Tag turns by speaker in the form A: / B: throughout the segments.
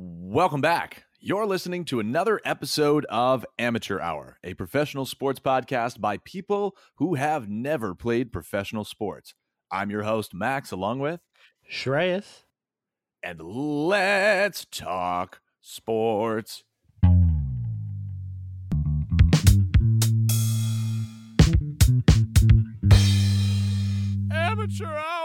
A: Welcome back. You're listening to another episode of Amateur Hour, a professional sports podcast by people who have never played professional sports. I'm your host, Max, along with
B: Shreyas.
A: And let's talk sports. Amateur Hour.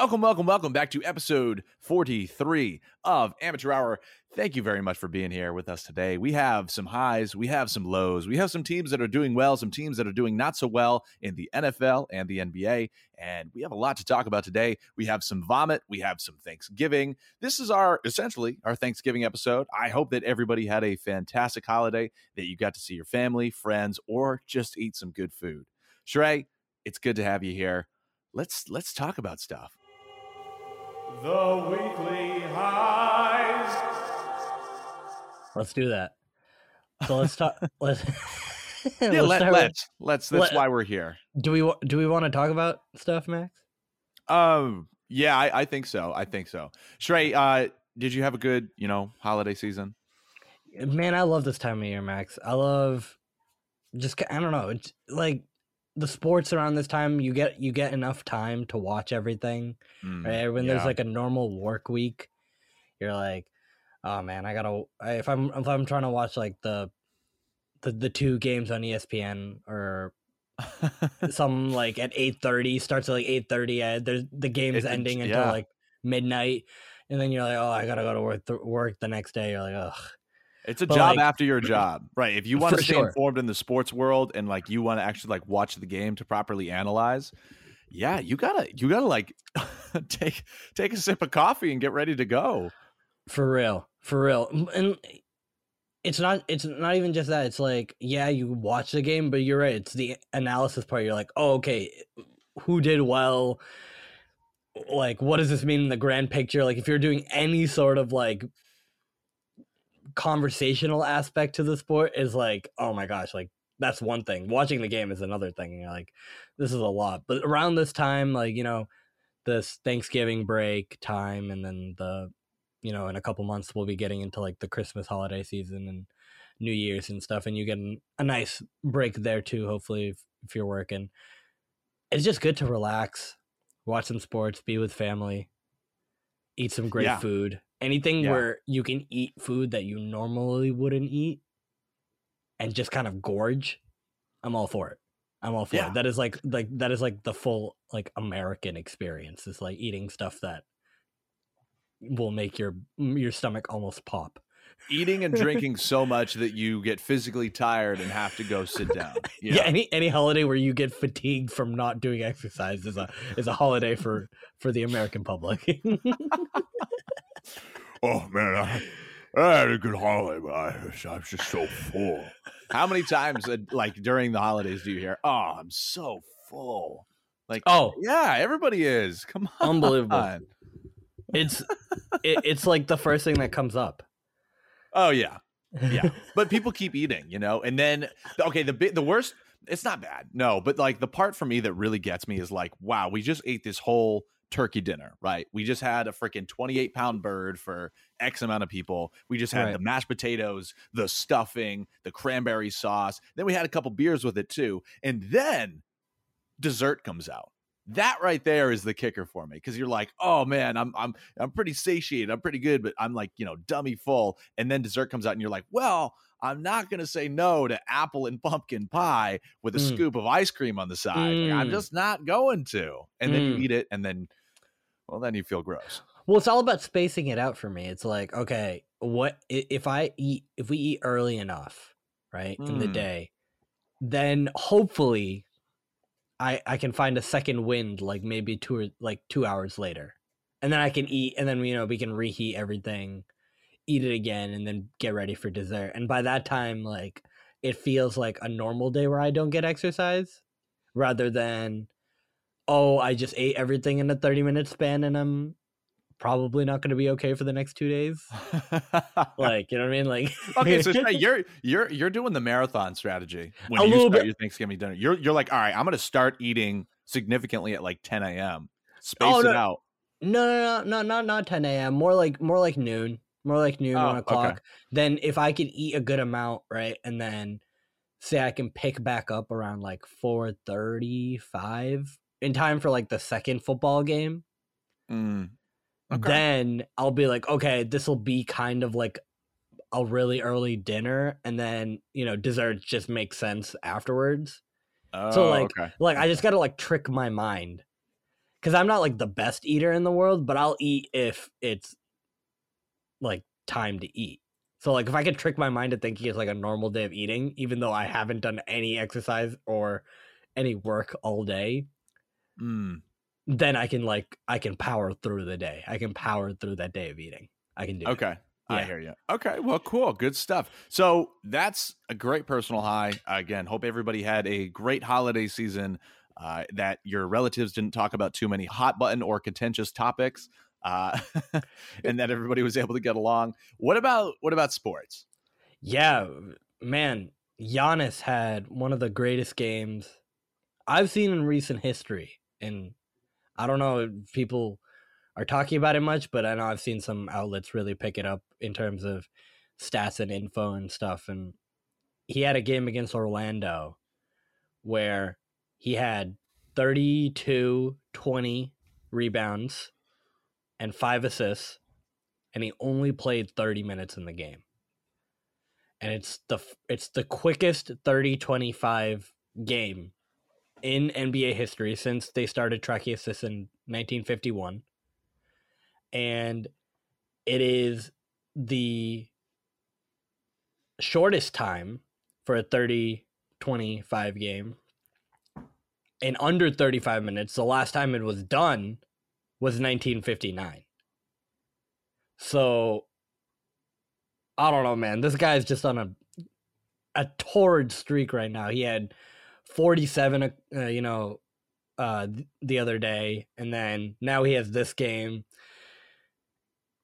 A: Welcome, welcome, welcome back to episode 43 of Amateur Hour. Thank you very much for being here with us today. We have some highs, we have some lows, we have some teams that are doing well, some teams that are doing not so well in the NFL and the NBA, and we have a lot to talk about today. We have some vomit, we have some Thanksgiving. This is our essentially our Thanksgiving episode. I hope that everybody had a fantastic holiday, that you got to see your family, friends, or just eat some good food. Shrey, it's good to have you here. Let's let's talk about stuff.
C: The weekly highs.
B: Let's do that. So let's talk. let's
A: yeah, let,
B: start
A: let's let's that's
B: let-
A: why we're here.
B: do we do we want to talk about stuff, Max?
A: Um, yeah, I, I think so. I think so. Shrey, uh, did you have a good, you know, holiday season?
B: Man, I love this time of year, Max. I love just I don't know. It's like the sports around this time. You get you get enough time to watch everything.
A: Mm,
B: Right? When there's like a normal work week, you're like, oh man, I gotta. If I'm if I'm trying to watch like the the the two games on ESPN or some like at 8.30 starts at like 8.30 uh, there's the game's
A: It- it-
B: ending until
A: yeah.
B: like midnight and then you're like oh i gotta go to work th- work the next day you're like ugh
A: it's a
B: but,
A: job
B: like-
A: after your job, right? If you want to stay
B: sure.
A: informed in the sports world and like you want to actually like watch the game to properly analyze, yeah, you gotta you gotta like take take a sip of coffee and get ready to go.
B: for real. For real. And it's not it's not even just that. It's like yeah you watch the game but you're right. It's the analysis part. You're like oh okay who did well? Like what does this mean in the grand picture? Like if you're doing any sort of like conversational aspect to the sport is like oh my gosh like that's one thing. Watching the game is another thing like this is a lot. But around this time like you know this thanksgiving break time and then the you know in a couple months we'll be getting into like the christmas holiday season and new year's and stuff and you get a nice break there too hopefully if, if you're working. It's just good to relax watch some sports be with family eat some great
A: Yeah.
B: food anything
A: Yeah.
B: where you can eat food that you normally wouldn't eat and just kind of gorge i'm all for it i'm all for
A: Yeah.
B: it that is like like that is like the full like american experience is like eating stuff that will make your your stomach almost pop
A: Eating and drinking so much that you get physically tired and have to go sit down.
B: yeah. any any holiday where you get fatigued from not doing exercise is a is a holiday for for the american public
A: Oh man, I, I had a good holiday, but I, was- I was just so full. How many times, uh, like during the holidays, do you hear, "Oh, I'm so full"? Like,
B: oh
A: yeah, everybody is. Come on,
B: Unbelievable. it's it, it's like the first thing that comes up
A: Oh yeah, yeah. but people keep eating, you know. And then, okay, the the worst. It's not bad, no. But like the part for me that really gets me is like, wow, we just ate this whole turkey dinner, right? We just had a freaking 28 pound bird for X amount of people. We just had
B: Right.
A: the mashed potatoes, the stuffing, the cranberry sauce. Then we had a couple beers with it too. And then dessert comes out. That right there is the kicker for me because you're like, oh man, I'm I'm I'm pretty satiated, I'm pretty good, but I'm like you know dummy full. And then dessert comes out, and you're like, well, I'm not gonna say no to apple and pumpkin pie with a
B: Mm.
A: scoop of ice cream on the side. Like, I'm
B: Mm.
A: just not going to. And then you
B: Mm.
A: eat it, and then, well, then you feel gross.
B: well it's all about spacing it out for me it's like okay what if i eat if we eat early enough right in the
A: Mm.
B: day then hopefully i i can find a second wind like maybe two or like two hours later and then i can eat and then you know we can reheat everything eat it again and then get ready for dessert and by that time like it feels like a normal day where i don't get exercise rather than oh i just ate everything in a 30 minute span and i'm probably not going to be okay for the next two days like you know what i mean like
A: okay, so Shrey, you're you're you're doing the marathon strategy when
B: A
A: you start
B: bit.
A: your Thanksgiving dinner. You're you're like, all right, I'm gonna start eating significantly at like 10 a.m. Space
B: Oh,
A: it
B: no.
A: out.
B: no no no no not not 10 a.m more like more like noon more like noon,
A: Oh,
B: one
A: okay.
B: o'clock. Then if I could eat a good amount, right, and then say I can pick back up around like four thirty five in time for like the second football game,
A: Mm. Okay.
B: then I'll be like, okay, this will be kind of like a really early dinner, and then you know desserts just make sense afterwards.
A: Oh,
B: like,
A: okay.
B: Like I just gotta like trick my mind, because I'm not like the best eater in the world, but I'll eat if it's like time to eat. So like if I could trick my mind to thinking it's like a normal day of eating, even though I haven't done any exercise or any work all day,
A: Mm.
B: then I can like I can power through the day. I can power through that day of eating. I can do it.
A: Okay. I hear you. Okay. Well, cool. Good stuff. So that's a great personal high. Again, hope everybody had a great holiday season. Uh, that your relatives didn't talk about too many hot button or contentious topics, uh, and that everybody was able to get along. What about what about sports?
B: Yeah, man, Giannis had one of the greatest games I've seen in recent history. And I don't know if people are talking about it much, but I know I've seen some outlets really pick it up in terms of stats and info and stuff. And he had a game against Orlando where he had 32 20 rebounds and five assists, and he only played 30 minutes in the game and it's the it's the quickest 30-25 game in NBA history since they started tracking assists in 1951 and it is the shortest time for a 30 25 game in under 35 minutes the last time it was done was 1959 so I don't know, man. This guy's just on a a torrid streak right now. He had 47, uh, you know, uh, the other day, and then now he has this game.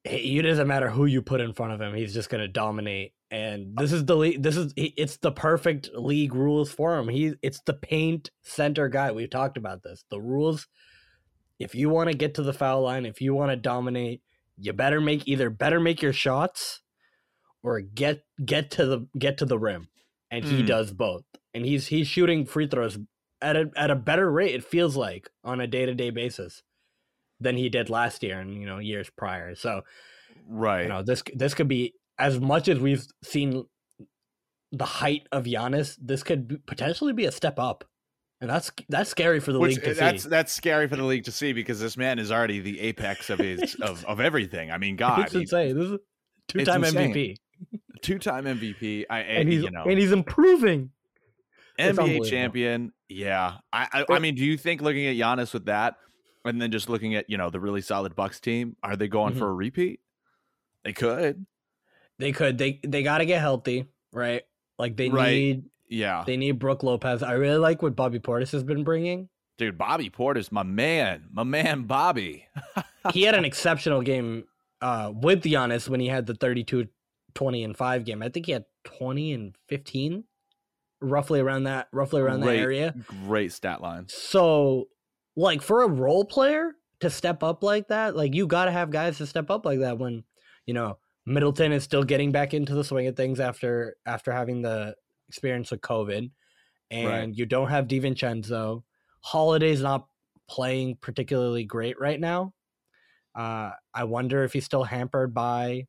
B: It doesn't matter who you put in front of him; he's just gonna dominate. And this is the league. This is it's the perfect league rules for him. He it's the paint center guy. We've talked about this. The rules. If you want to get to the foul line, if you want to dominate, you better make either better make your shots or get get to the get to the rim and he
A: Mm.
B: does both and he's he's shooting free throws at a at a better rate it feels like on a day-to-day basis than he did last year and you know years prior so
A: Right.
B: you know this this could be as much as we've seen the height of Giannis this could be, potentially be a step up and that's that's scary for the
A: Which
B: league to
A: that's
B: see
A: that's scary for the league to see because this man is already the apex of his of, of everything. I mean, God,
B: it's insane this is two-time. MVP
A: two time MVP. I
B: and he's
A: you know
B: and he's improving
A: NBA champion. Yeah, I I, I mean, do you think looking at Giannis with that, and then just looking at you know the really solid Bucks team, are they going
B: Mhm.
A: for a repeat? They could.
B: They could. They they got to get healthy, right? Like they
A: Right.
B: need
A: Yeah,
B: they need Brook Lopez. I really like what Bobby Portis has been bringing.
A: dude, Bobby Portis, my man, my man, Bobby.
B: He had an exceptional game uh, with Giannis when he had the 32, 20 and five game. I think he had twenty and fifteen, roughly around that, roughly around that area.
A: Great stat line.
B: So, like for a role player to step up like that, like you got to have guys to step up like that when you know Middleton is still getting back into the swing of things after after having the experience with COVID, and
A: Right.
B: you don't have DiVincenzo. Holiday's not playing particularly great right now. Uh, I wonder if he's still hampered by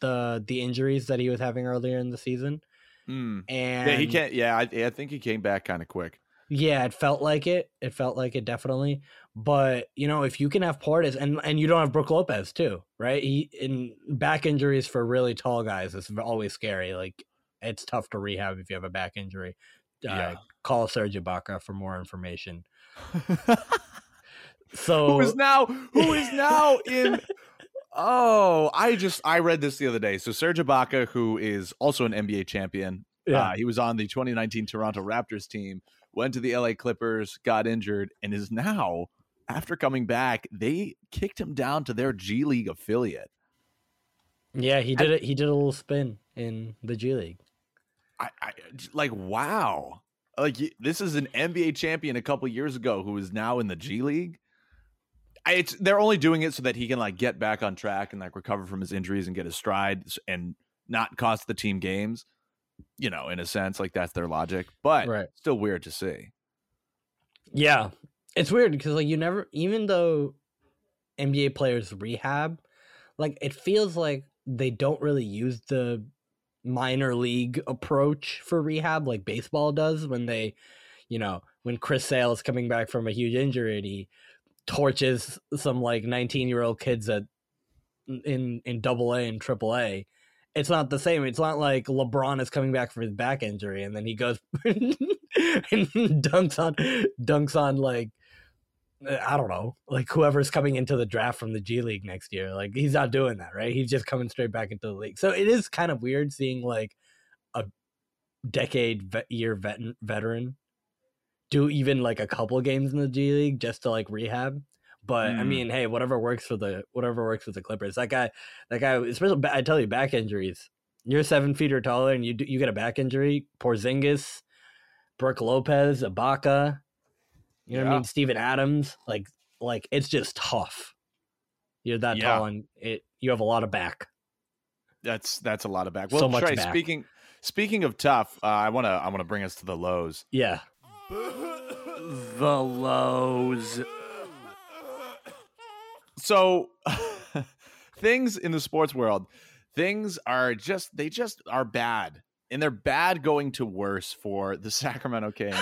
B: the the injuries that he was having earlier in the season.
A: Mm.
B: And
A: Yeah, he can't. Yeah, I, I think he came back kind of quick.
B: yeah, it felt like it. It felt like it definitely. But you know, if you can have Portis and and you don't have Brook Lopez too, right? He in back injuries for really tall guys is always scary. Like it's tough to rehab if you have a back injury. Uh,
A: Yeah.
B: Call Serge Ibaka for more information. So
A: who is now who is now in oh i just i read this the other day so serge ibaka who is also an nba champion
B: yeah,
A: uh, he was on the 2019 toronto raptors team went to the la clippers got injured and is now after coming back they kicked him down to their g league affiliate
B: yeah, he did it. He did a little spin in the G League.
A: I, I like wow like this is an nba champion a couple years ago who is now in the g league I- it's they're only doing it so that he can like get back on track and like recover from his injuries and get his stride and not cost the team games. You know, in a sense, like that's their logic, but
B: Right.
A: still weird to see.
B: Yeah, it's weird because like you never, even though NBA players rehab, like it feels like they don't really use the minor league approach for rehab like baseball does when they, you know, when Chris Sale is coming back from a huge injury and he torches some like 19 year old kids at in in double A and triple A. It's not the same. It's not like LeBron is coming back for his back injury and then he goes and dunks on dunks on like I don't know, like whoever's coming into the draft from the G League next year. Like he's not doing that, right? He's just coming straight back into the league. So it is kind of weird seeing like a decade year vet, veteran do even like a couple games in the G League just to like rehab. But I
A: Mm.
B: mean, hey, whatever works for the whatever works for the Clippers. That guy, that guy, especially I tell you, back injuries. You're seven feet or taller, and you do, you get a back injury. Porzingis, Brook Lopez, Ibaka. You know what I mean? Steven Adams. Like like it's just tough. You're that
A: Yeah.
B: tall, and it you have a lot of back.
A: That's that's a lot of back.
B: So
A: Well,
B: much
A: Shrey,
B: back.
A: speaking speaking of tough, uh, I wanna I wanna bring us to the lows.
B: Yeah.
A: The lows. So things in the sports world, things are just they just are bad. And they're bad going to worse for the Sacramento Kings.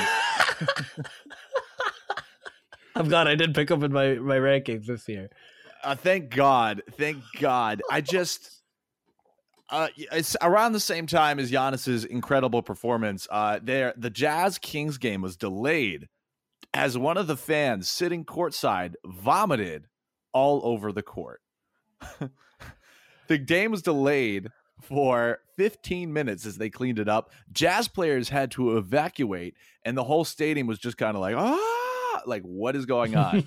B: I'm glad I did pick up in my my rankings this year.
A: Uh, thank God. Thank God. I just uh, it's around the same time as Giannis's incredible performance. Uh, there, the Jazz Kings game was delayed as one of the fans sitting courtside vomited all over the court. the game was delayed for 15 minutes as they cleaned it up. Jazz players had to evacuate, and the whole stadium was just kind of like, ah, like what is going on?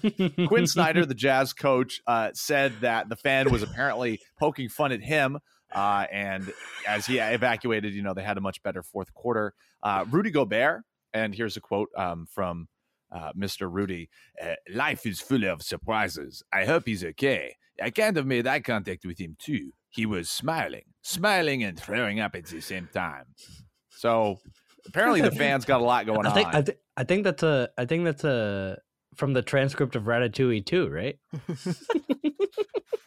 A: Quin Snyder, the Jazz coach, uh, said that the fan was apparently poking fun at him. Uh, and as he evacuated, you know, they had a much better fourth quarter. Uh, Rudy Gobert, and here's a quote um, from uh, Mr. Rudy uh, Life is full of surprises. I hope he's okay. I kind of made eye contact with him too. He was smiling, smiling and throwing up at the same time. So apparently the fans got a lot going
B: I think
A: on.
B: I, th- I think that's a I think that's a from the transcript of Ratatouille too, right?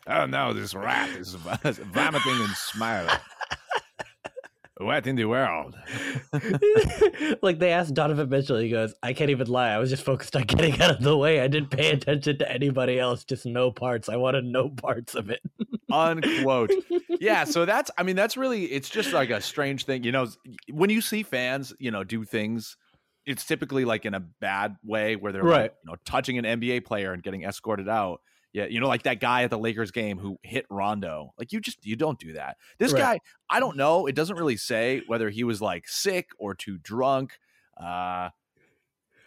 A: Oh no, this rat is vomiting and smiling. What in the world?
B: like they asked Donovan Mitchell, he goes, "I can't even lie. I was just focused on getting out of the way. I didn't pay attention to anybody else. Just no parts. I wanted no parts of it."
A: Unquote. Yeah, so that's I mean that's really it's just like a strange thing, you know, when you see fans, you know, do things it's typically like in a bad way where they're
B: Right.
A: like, you know, touching an NBA player and getting escorted out. Yeah, you know, like that guy at the Lakers game who hit Rondo. Like you just you don't do that. This
B: Right.
A: guy, I don't know. It doesn't really say whether he was like sick or too drunk. Uh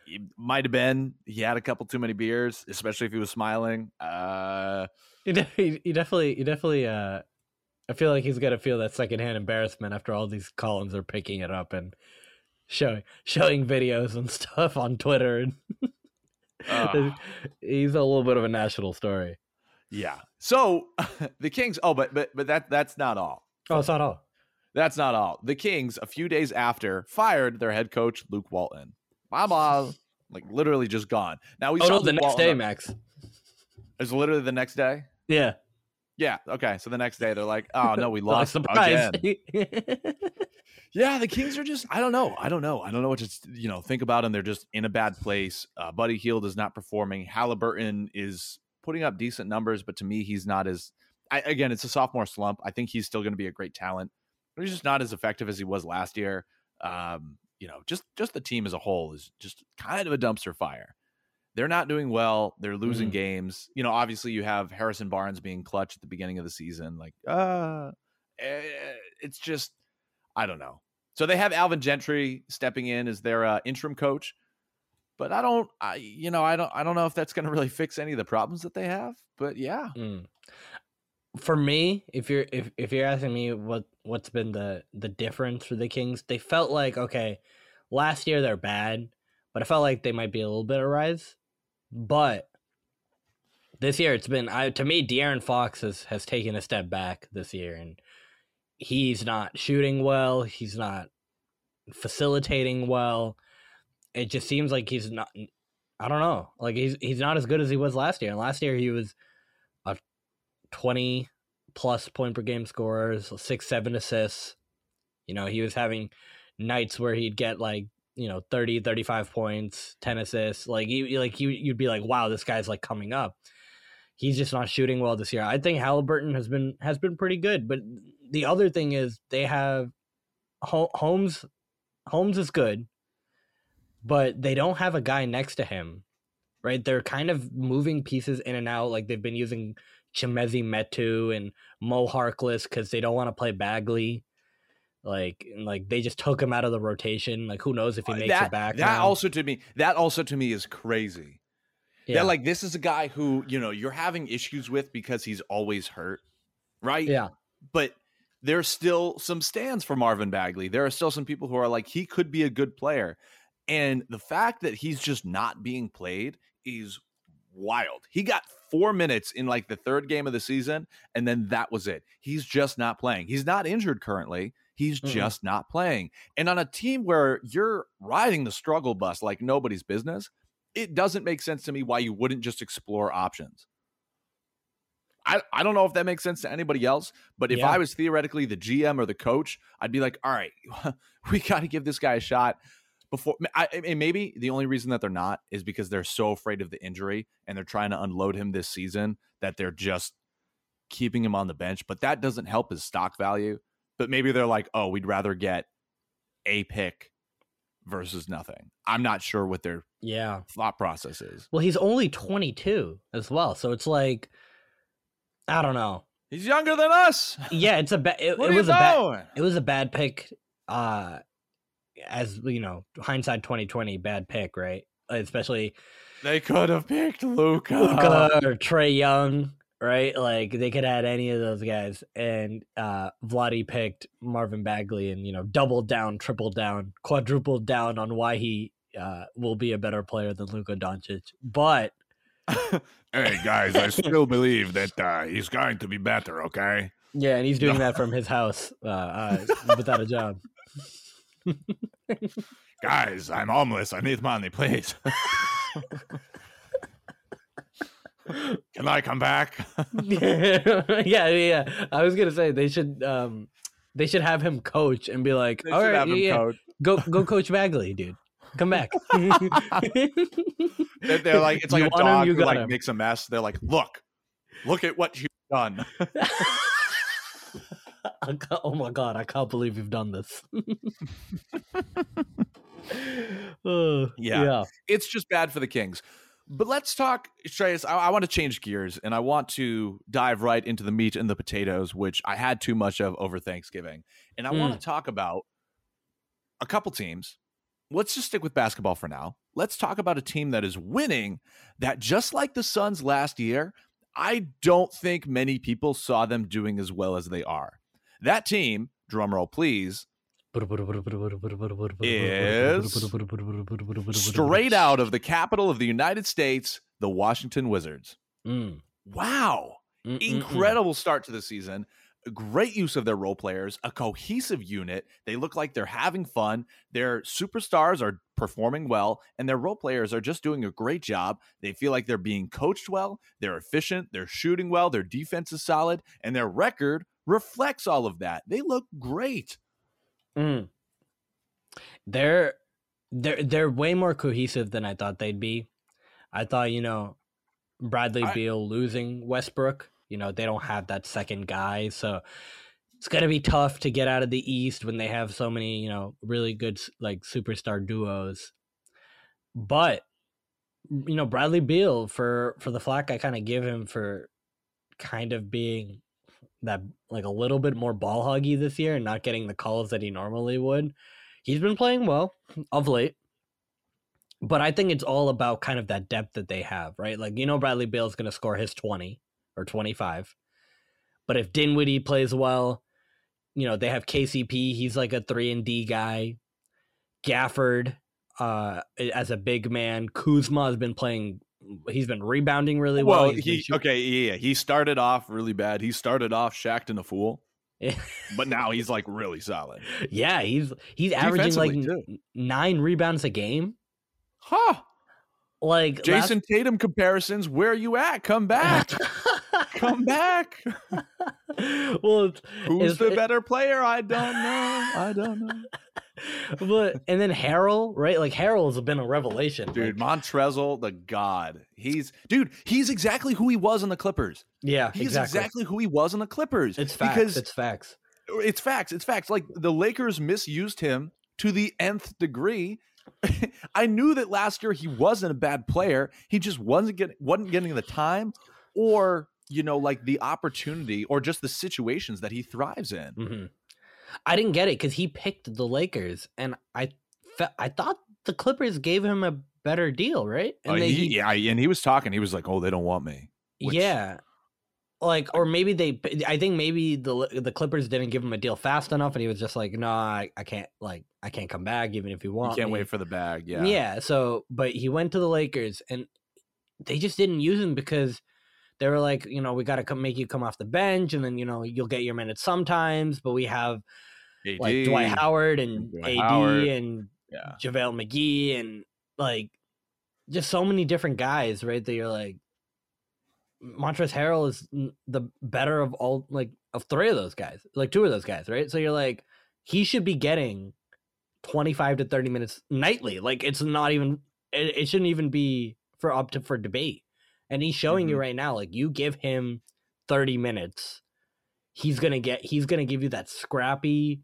A: it might have been he had a couple too many beers, especially if he was smiling. Uh
B: He, de- he, he definitely, he definitely. Uh, I feel like he's gonna feel that secondhand embarrassment after all these columns are picking it up and showing showing videos and stuff on Twitter. And
A: Ugh.
B: he's a little bit of a national story.
A: Yeah. So the Kings. Oh, but but but that that's not all.
B: Oh, it's not all.
A: That's not all. The Kings, a few days after, fired their head coach Luke Walton. Bye bye. Like literally just gone. Now we
B: Oh
A: saw
B: no, the
A: Luke
B: next
A: Walton-
B: day, Max.
A: It's literally the next day.
B: Yeah.
A: Yeah. Okay. So the next day they're like, oh no, we lost
B: surprise.
A: again. Yeah, the Kings are just I don't know. I don't know. I don't know what to you know think about them. They're just in a bad place. Uh, Buddy Hield is not performing. Halliburton is putting up decent numbers, but to me, he's not as I, again. It's a sophomore slump. I think he's still going to be a great talent, but he's just not as effective as he was last year. Um, you know, just just the team as a whole is just kind of a dumpster fire. They're not doing well. They're losing
B: Mhm.
A: games. You know, obviously you have Harrison Barnes being clutch at the beginning of the season. Like, uh, eh, it's just I don't know. So they have Alvin Gentry stepping in as their uh, interim coach, but I don't, I you know, I don't, I don't know if that's going to really fix any of the problems that they have. But yeah,
B: Mm. For me, if you're if, if you're asking me what what's been the the difference for the Kings, they felt like okay, last year they're bad, but I felt like they might be a little bit of rise. But this year it's been I, to me De'Aaron Fox has has taken a step back this year and he's not shooting well. He's not facilitating well. It just seems like he's not I don't know. Like he's he's not as good as he was last year. And last year he was a 20 plus point per game scorers 6 7 assists. You know he was having nights where he'd get like you know 30 35 points 10 assists like you like you you'd be like wow this guy's like coming up. He's just not shooting well this year. I think halliburton has been has been pretty good but the other thing is they have holmes holmes is good but they don't have a guy next to him right? They're kind of moving pieces in and out like they've been using Chimezie Metu and Mo Harkless because they don't want to play Bagley like, like they just took him out of the rotation. Like, who knows if he uh, makes
A: that,
B: it back?
A: That
B: now.
A: also to me, that also to me is crazy. Yeah. That like this is a guy who you know you're having issues with because he's always hurt, right?
B: Yeah.
A: But there's still some stands for Marvin Bagley. There are still some people who are like he could be a good player, and the fact that he's just not being played is wild. He got four minutes in like the third game of the season, and then that was it. He's just not playing. He's not injured currently. He's mm-hmm. just not playing. And on a team where you're riding the struggle bus like nobody's business, it doesn't make sense to me why you wouldn't just explore options. I, I don't know if that makes sense to anybody else, but if yeah. I was theoretically the GM or the coach, I'd be like, all right, we got to give this guy a shot before. I, and maybe the only reason that they're not is because they're so afraid of the injury and they're trying to unload him this season that they're just keeping him on the bench. But that doesn't help his stock value but maybe they're like, oh, we'd rather get a pick versus nothing. I'm not sure what their
B: yeah
A: thought process is.
B: Well, he's only 22 as well, so it's like I don't know.
A: He's younger than us.
B: Yeah, it's a bad. It, it was a bad. It was a bad pick. Uh, as you know, hindsight 2020, bad pick, right? Especially
A: they could have picked Luka,
B: Luka or Trae Young right? Like they could add any of those guys, and uh, Vlade picked Marvin Bagley, and you know, doubled down, tripled down, quadrupled down on why he uh, will be a better player than Luka Doncic. But
A: hey, guys, I still believe that uh, he's going to be better. Okay.
B: Yeah, and he's doing that from his house uh, uh, without a job.
A: guys, I'm homeless. I need money, please. Can I come back?
B: yeah, yeah. I was gonna say they should um they should have him coach and be like, they all right, yeah, coach. go go coach Bagley, dude. Come back.
A: they're, they're, like it's like you a dog him, who like him. makes a mess. They're like, look, look at what you've done.
B: oh my god, I can't believe you've done this.
A: uh, yeah. yeah. It's just bad for the Kings. But let's talk, Shreyas. I, I, want to change gears and I want to dive right into the meat and the potatoes, which I had too much of over Thanksgiving. And I mm. want to talk about a couple teams. Let's just stick with basketball for now. Let's talk about a team that is winning, that just like the Suns last year, I don't think many people saw them doing as well as they are. That team, drumroll please, is straight out of the capital of the United States, the Washington Wizards. Mm. Wow. Mm-mm-mm. Incredible start to the season. Great use of their role players, a cohesive unit. They look like they're having fun. Their superstars are performing well, and their role players are just doing a great job. They feel like they're being coached well, they're efficient, they're shooting well, their defense is solid, and their record reflects all of that. They look great.
B: Mm. They're they're they're way more cohesive than I thought they'd be. I thought, you know, Bradley I, Beal losing Westbrook, you know, they don't have that second guy, so it's gonna be tough to get out of the East when they have so many, you know, really good like superstar duos. But you know, Bradley Beal for for the flack I kind of give him for kind of being that like a little bit more ball huggy this year and not getting the calls that he normally would. He's been playing well of late. But I think it's all about kind of that depth that they have, right? Like you know Bradley Beal's going to score his 20 or 25. But if Dinwiddie plays well, you know, they have KCP, he's like a 3 and D guy. Gafford uh as a big man, Kuzma has been playing he's been rebounding really well.
A: Well, he okay, yeah, he started off really bad. He started off Shaqtin' a Fool, but now he's like really solid.
B: yeah, he's he's averaging like n- nine rebounds a game.
A: Huh?
B: Like last-
A: Jayson Tatum comparisons. Where are you at? Come back. Come back.
B: well,
A: Who's the
B: it-
A: better player? I don't know. I don't know.
B: but and then Harrell, right? Like Harrell's been a revelation,
A: Dude,
B: like-
A: Montrezl, the god. He's dude, he's exactly who he was on the Clippers.
B: yeah,
A: He's
B: exactly.
A: exactly, who he was on the Clippers.
B: It's facts.
A: Because
B: it's facts.
A: it's facts. It's facts. Like the Lakers misused him to the nth degree. I knew that last year he wasn't a bad player. He just wasn't getting wasn't getting the time or you know like the opportunity or just the situations that he thrives in.
B: hmm I didn't get it because he picked the Lakers, and I fe- I thought the Clippers gave him a better deal, right? And
A: Uh,
B: they,
A: he- yeah, and he was talking. He was like, "Oh, they don't want me." which-
B: yeah, like or maybe they. I think maybe the the Clippers didn't give him a deal fast enough, and he was just like, "No, I, I can't. Like, I can't come back, even if you
A: You
B: want."
A: can't
B: me."
A: wait for the bag. Yeah,
B: Yeah. So, but he went to the Lakers, and they just didn't use him because they were like, you know, we got to make you come off the bench, and then you know you'll get your minutes sometimes, but we have
A: AD,
B: like Dwight Howard and
A: Dwight
B: AD
A: Howard.
B: and
A: Yeah,
B: JaVale McGee and like just so many different guys, right? That you're like Montrezl Harrell is the better of all like of three of those guys, like two of those guys, right? So you're like he should be getting 25 to 30 minutes nightly. Like it's not even it, it shouldn't even be for up to for debate. And he's showing you
A: Mhm.
B: right now like you give him 30 minutes, he's going to get he's going to give you that scrappy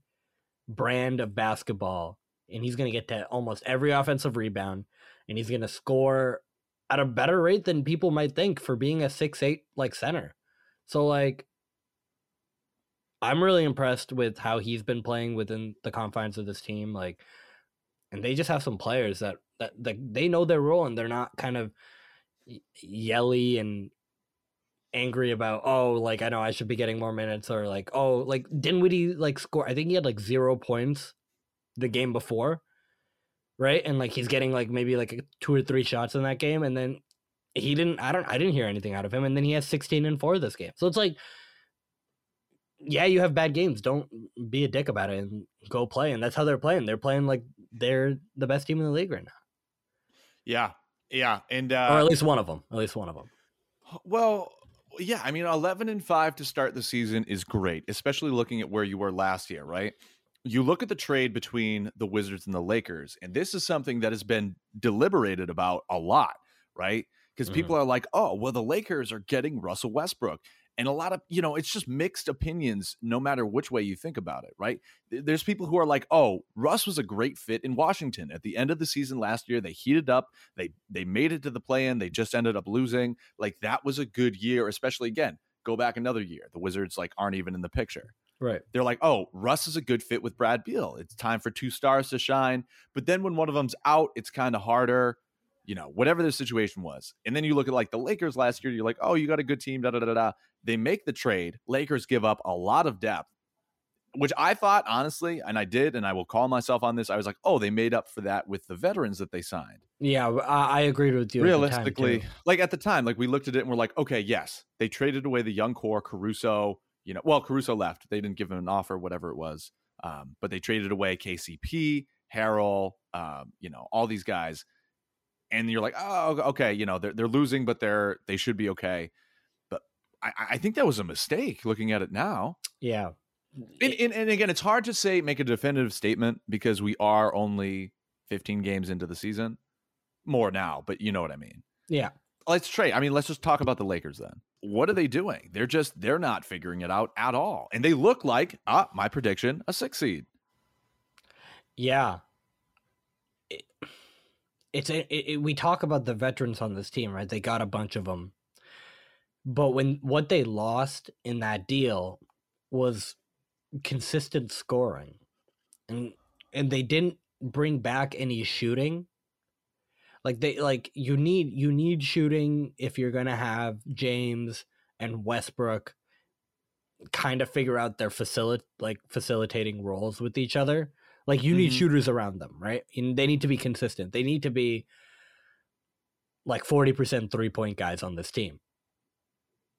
B: brand of basketball and he's going to get to almost every offensive rebound and he's going to score at a better rate than people might think for being a six eight like center. So like I'm really impressed with how he's been playing within the confines of this team like and they just have some players that that, that they know their role and they're not kind of yelly and angry about oh like I know I should be getting more minutes or like oh like Dinwiddie like score I think he had like 0 points the game before right? And like he's getting like maybe like two or three shots in that game and then he didn't I don't I didn't hear anything out of him and then he has 16 and 4 this game. So it's like yeah you have bad games don't be a dick about it and go play and that's how they're playing they're playing like they're the best team in the league right now.
A: Yeah, yeah, and uh,
B: or at least one of them at least one of them
A: Well, yeah, I mean, 11 and 5 to start the season is great, especially looking at where you were last year, right? You look at the trade between the Wizards and the Lakers, and this is something that has been deliberated about a lot, right? Because
B: Mhm.
A: people are like, oh, well, the Lakers are getting Russell Westbrook. And a lot of, you know, it's just mixed opinions no matter which way you think about it, right? There's people who are like, oh, Russ was a great fit in Washington. At the end of the season last year, they heated up, they they made it to the play-in, they just ended up losing. Like that was a good year, especially again, go back another year. The Wizards like aren't even in the picture.
B: right
A: They're like, oh, Russ is a good fit with Brad Beal. It's time for two stars to shine. But then when one of them's out, it's kind of harder, you know, whatever the situation was. And then you look at like the Lakers last year, you're like, oh, you got a good team, da da da da. They make the trade. Lakers give up a lot of depth, which I thought, honestly, and I did, and I will call myself on this. I was like, oh, they made up for that with the veterans that they signed
B: yeah i, I agreed with you at the time,
A: realistically like at the time like we looked at it and we're like okay yes they traded away the young core caruso you know well caruso left they didn't give him an offer whatever it was um, but they traded away kcp harrell um, you know all these guys and you're like oh okay you know they're, they're losing but they're they should be okay but I, I think that was a mistake looking at it now
B: yeah
A: and, and, and again it's hard to say make a definitive statement because we are only 15 games into the season more now but you know what i mean
B: yeah
A: let's trade. I mean, let's just talk about the Lakers then. What are they doing? They're just they're not figuring it out at all, and they look like ah, my prediction, a six seed.
B: Yeah. It, it's it, it- we talk about the veterans on this team, right? They got a bunch of them. But when what they lost in that deal was consistent scoring. And and they didn't bring back any shooting. Like they like you need you need shooting if you're to have James and Westbrook kind of figure out their facilit like facilitating roles with each other. Like you need
A: Mhm.
B: shooters around them, right? And they need to be consistent. They need to be like 40% three point guys on this team.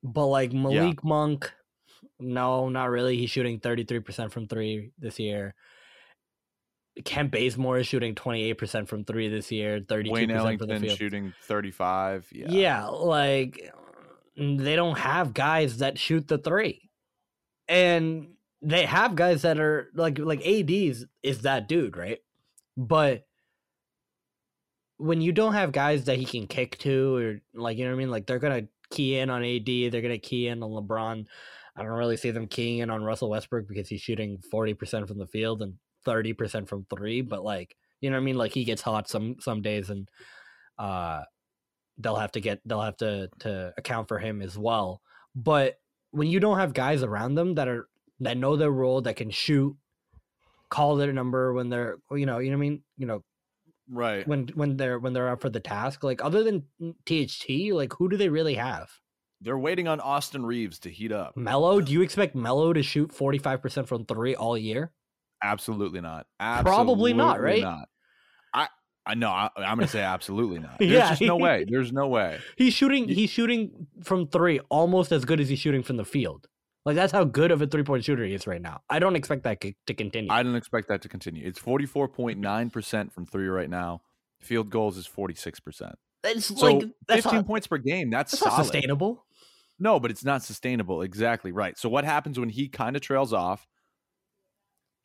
B: But like Malik Monk, no, not really. He's shooting 33% from three this year. Kent Bazemore is shooting 28% from three this year, 32%
A: Wayne
B: from the field.
A: shooting 35. Yeah.
B: Yeah. like they don't have guys that shoot the three. And they have guys that are like like AD's is that dude, right? But when you don't have guys that he can kick to or like you know what I mean, like they're gonna key in on AD, they're gonna key in on LeBron. I don't really see them keying in on Russell Westbrook because he's shooting forty percent from the field and thirty percent from three. But like you know what I mean, like he gets hot some some days and uh they'll have to get they'll have to to account for him as well. But when you don't have guys around them that are that know their role, that can shoot, call their number when they're you know you know what I mean you know
A: Right.
B: when when they're when they're up for the task. Like other than THT, like who do they really have?
A: They're waiting on Austin Reaves to heat up.
B: Melo? Do you expect Melo to shoot forty five percent from three all year?
A: Absolutely not.
B: Probably not, right?
A: Not. I I know. I, I'm going to say absolutely not.
B: Yeah.
A: There's just no way. There's no way.
B: He's shooting. He's shooting from three almost as good as he's shooting from the field. Like that's how good of a three point shooter he is right now. I don't expect that to continue.
A: I don't expect that to continue. It's 44.9% from three right now. Field goals is 46%.
B: it's
A: So
B: like that's
A: 15
B: not,
A: points per game. That's,
B: that's not sustainable.
A: No, but it's not sustainable. Exactly right. So what happens when he kind of trails off?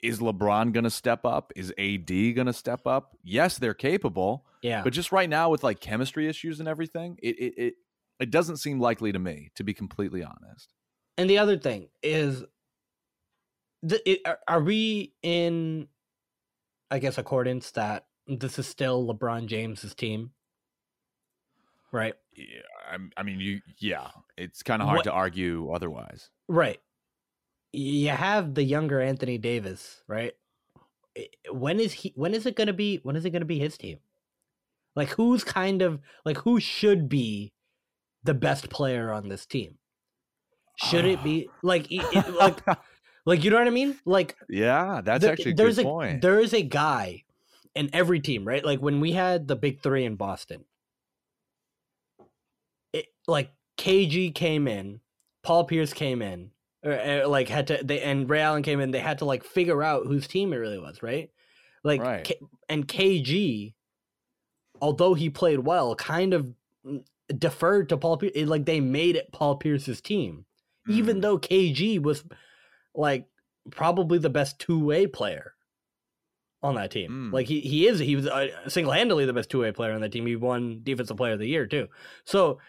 A: Is LeBron going to step up? Is AD going to step up? Yes, they're capable,
B: Yeah,
A: but just right now with like chemistry issues and everything, it it it, it doesn't seem likely to me, to be completely honest.
B: And the other thing is, the, it, are, are we in, I guess, accordance that this is still LeBron James's team, right?
A: Yeah, I, I mean, you yeah, it's kind of hard
B: What-
A: to argue otherwise.
B: Right. You have the younger Anthony Davis, right? When is he when is it going to be when is it going to be his team? Like who's kind of like who should be the best player on this team? Should it be like i- i- like like you know what I mean? Like
A: yeah, that's
B: the-
A: actually a
B: there's
A: good
B: a
A: point.
B: there is a guy in every team, right? Like when we had the big three in Boston, it like KG came in, Paul Pierce came in, or, uh, like had to they and Ray Allen came in. They had to like figure out whose team it really was, right? Like
A: Right.
B: K- and KG, although he played well, kind of mm, deferred to Paul Pierce. It, like they made it Paul Pierce's team, even
A: Mm.
B: though KG was like probably the best two way player on that team.
A: Mm.
B: Like he he is he was uh, single handedly the best two way player on that team. He won defensive player of the year too. So.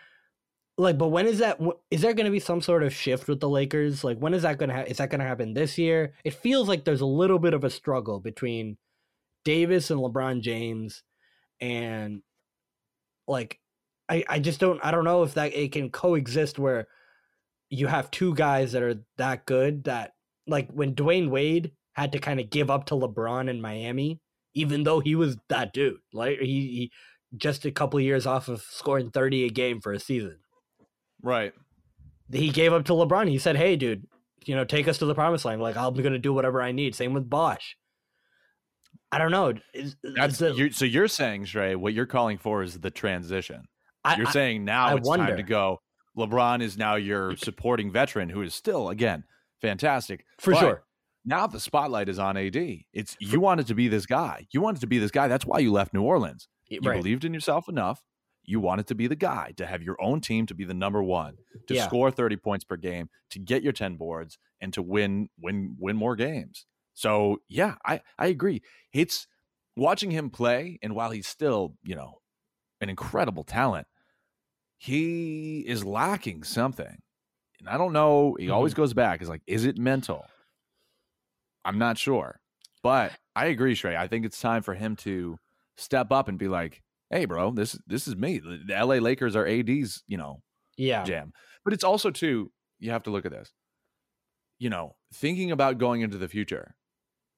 B: Like, but when is that? Is there going to be some sort of shift with the Lakers? Like, when is that going to? Ha- is that going to happen this year? It feels like there's a little bit of a struggle between Davis and LeBron James, and like, I I just don't I don't know if that it can coexist where you have two guys that are that good that like when Dwyane Wade had to kind of give up to LeBron in Miami, even though he was that dude, like he, he just a couple of years off of scoring thirty a game for a season
A: right.
B: he gave up to LeBron. He said, "Hey, dude, you know, take us to the promised land. Like I'm gonna do whatever I need." Same with Bosh. I don't know. Is,
A: That's
B: is it-
A: you're, so you're saying, Shrey, what you're calling for is the transition.
B: I,
A: You're saying now
B: I
A: it's time to go. LeBron is now your supporting veteran who is still, again, fantastic.
B: for
A: But
B: sure.
A: Now the spotlight is on AD. It's you wanted to be this guy. You wanted to be this guy. That's why you left New Orleans. You
B: right.
A: believed in yourself enough. You wanted to be the guy, to have your own team, to be the number one, to
B: Yeah.
A: score 30 points per game, to get your 10 boards, and to win, win, win more games. So yeah, I, I agree. It's watching him play, and while he's still, you know, an incredible talent, he is lacking something. And I don't know. He always mm-hmm. goes back. Is like, is it mental? I'm not sure. But I agree, Shrey. I think it's time for him to step up and be like, "Hey, bro, this this is me. The the LA Lakers are AD's, you know,
B: Yeah.
A: jam." But it's also too. You have to look at this. You know, thinking about going into the future.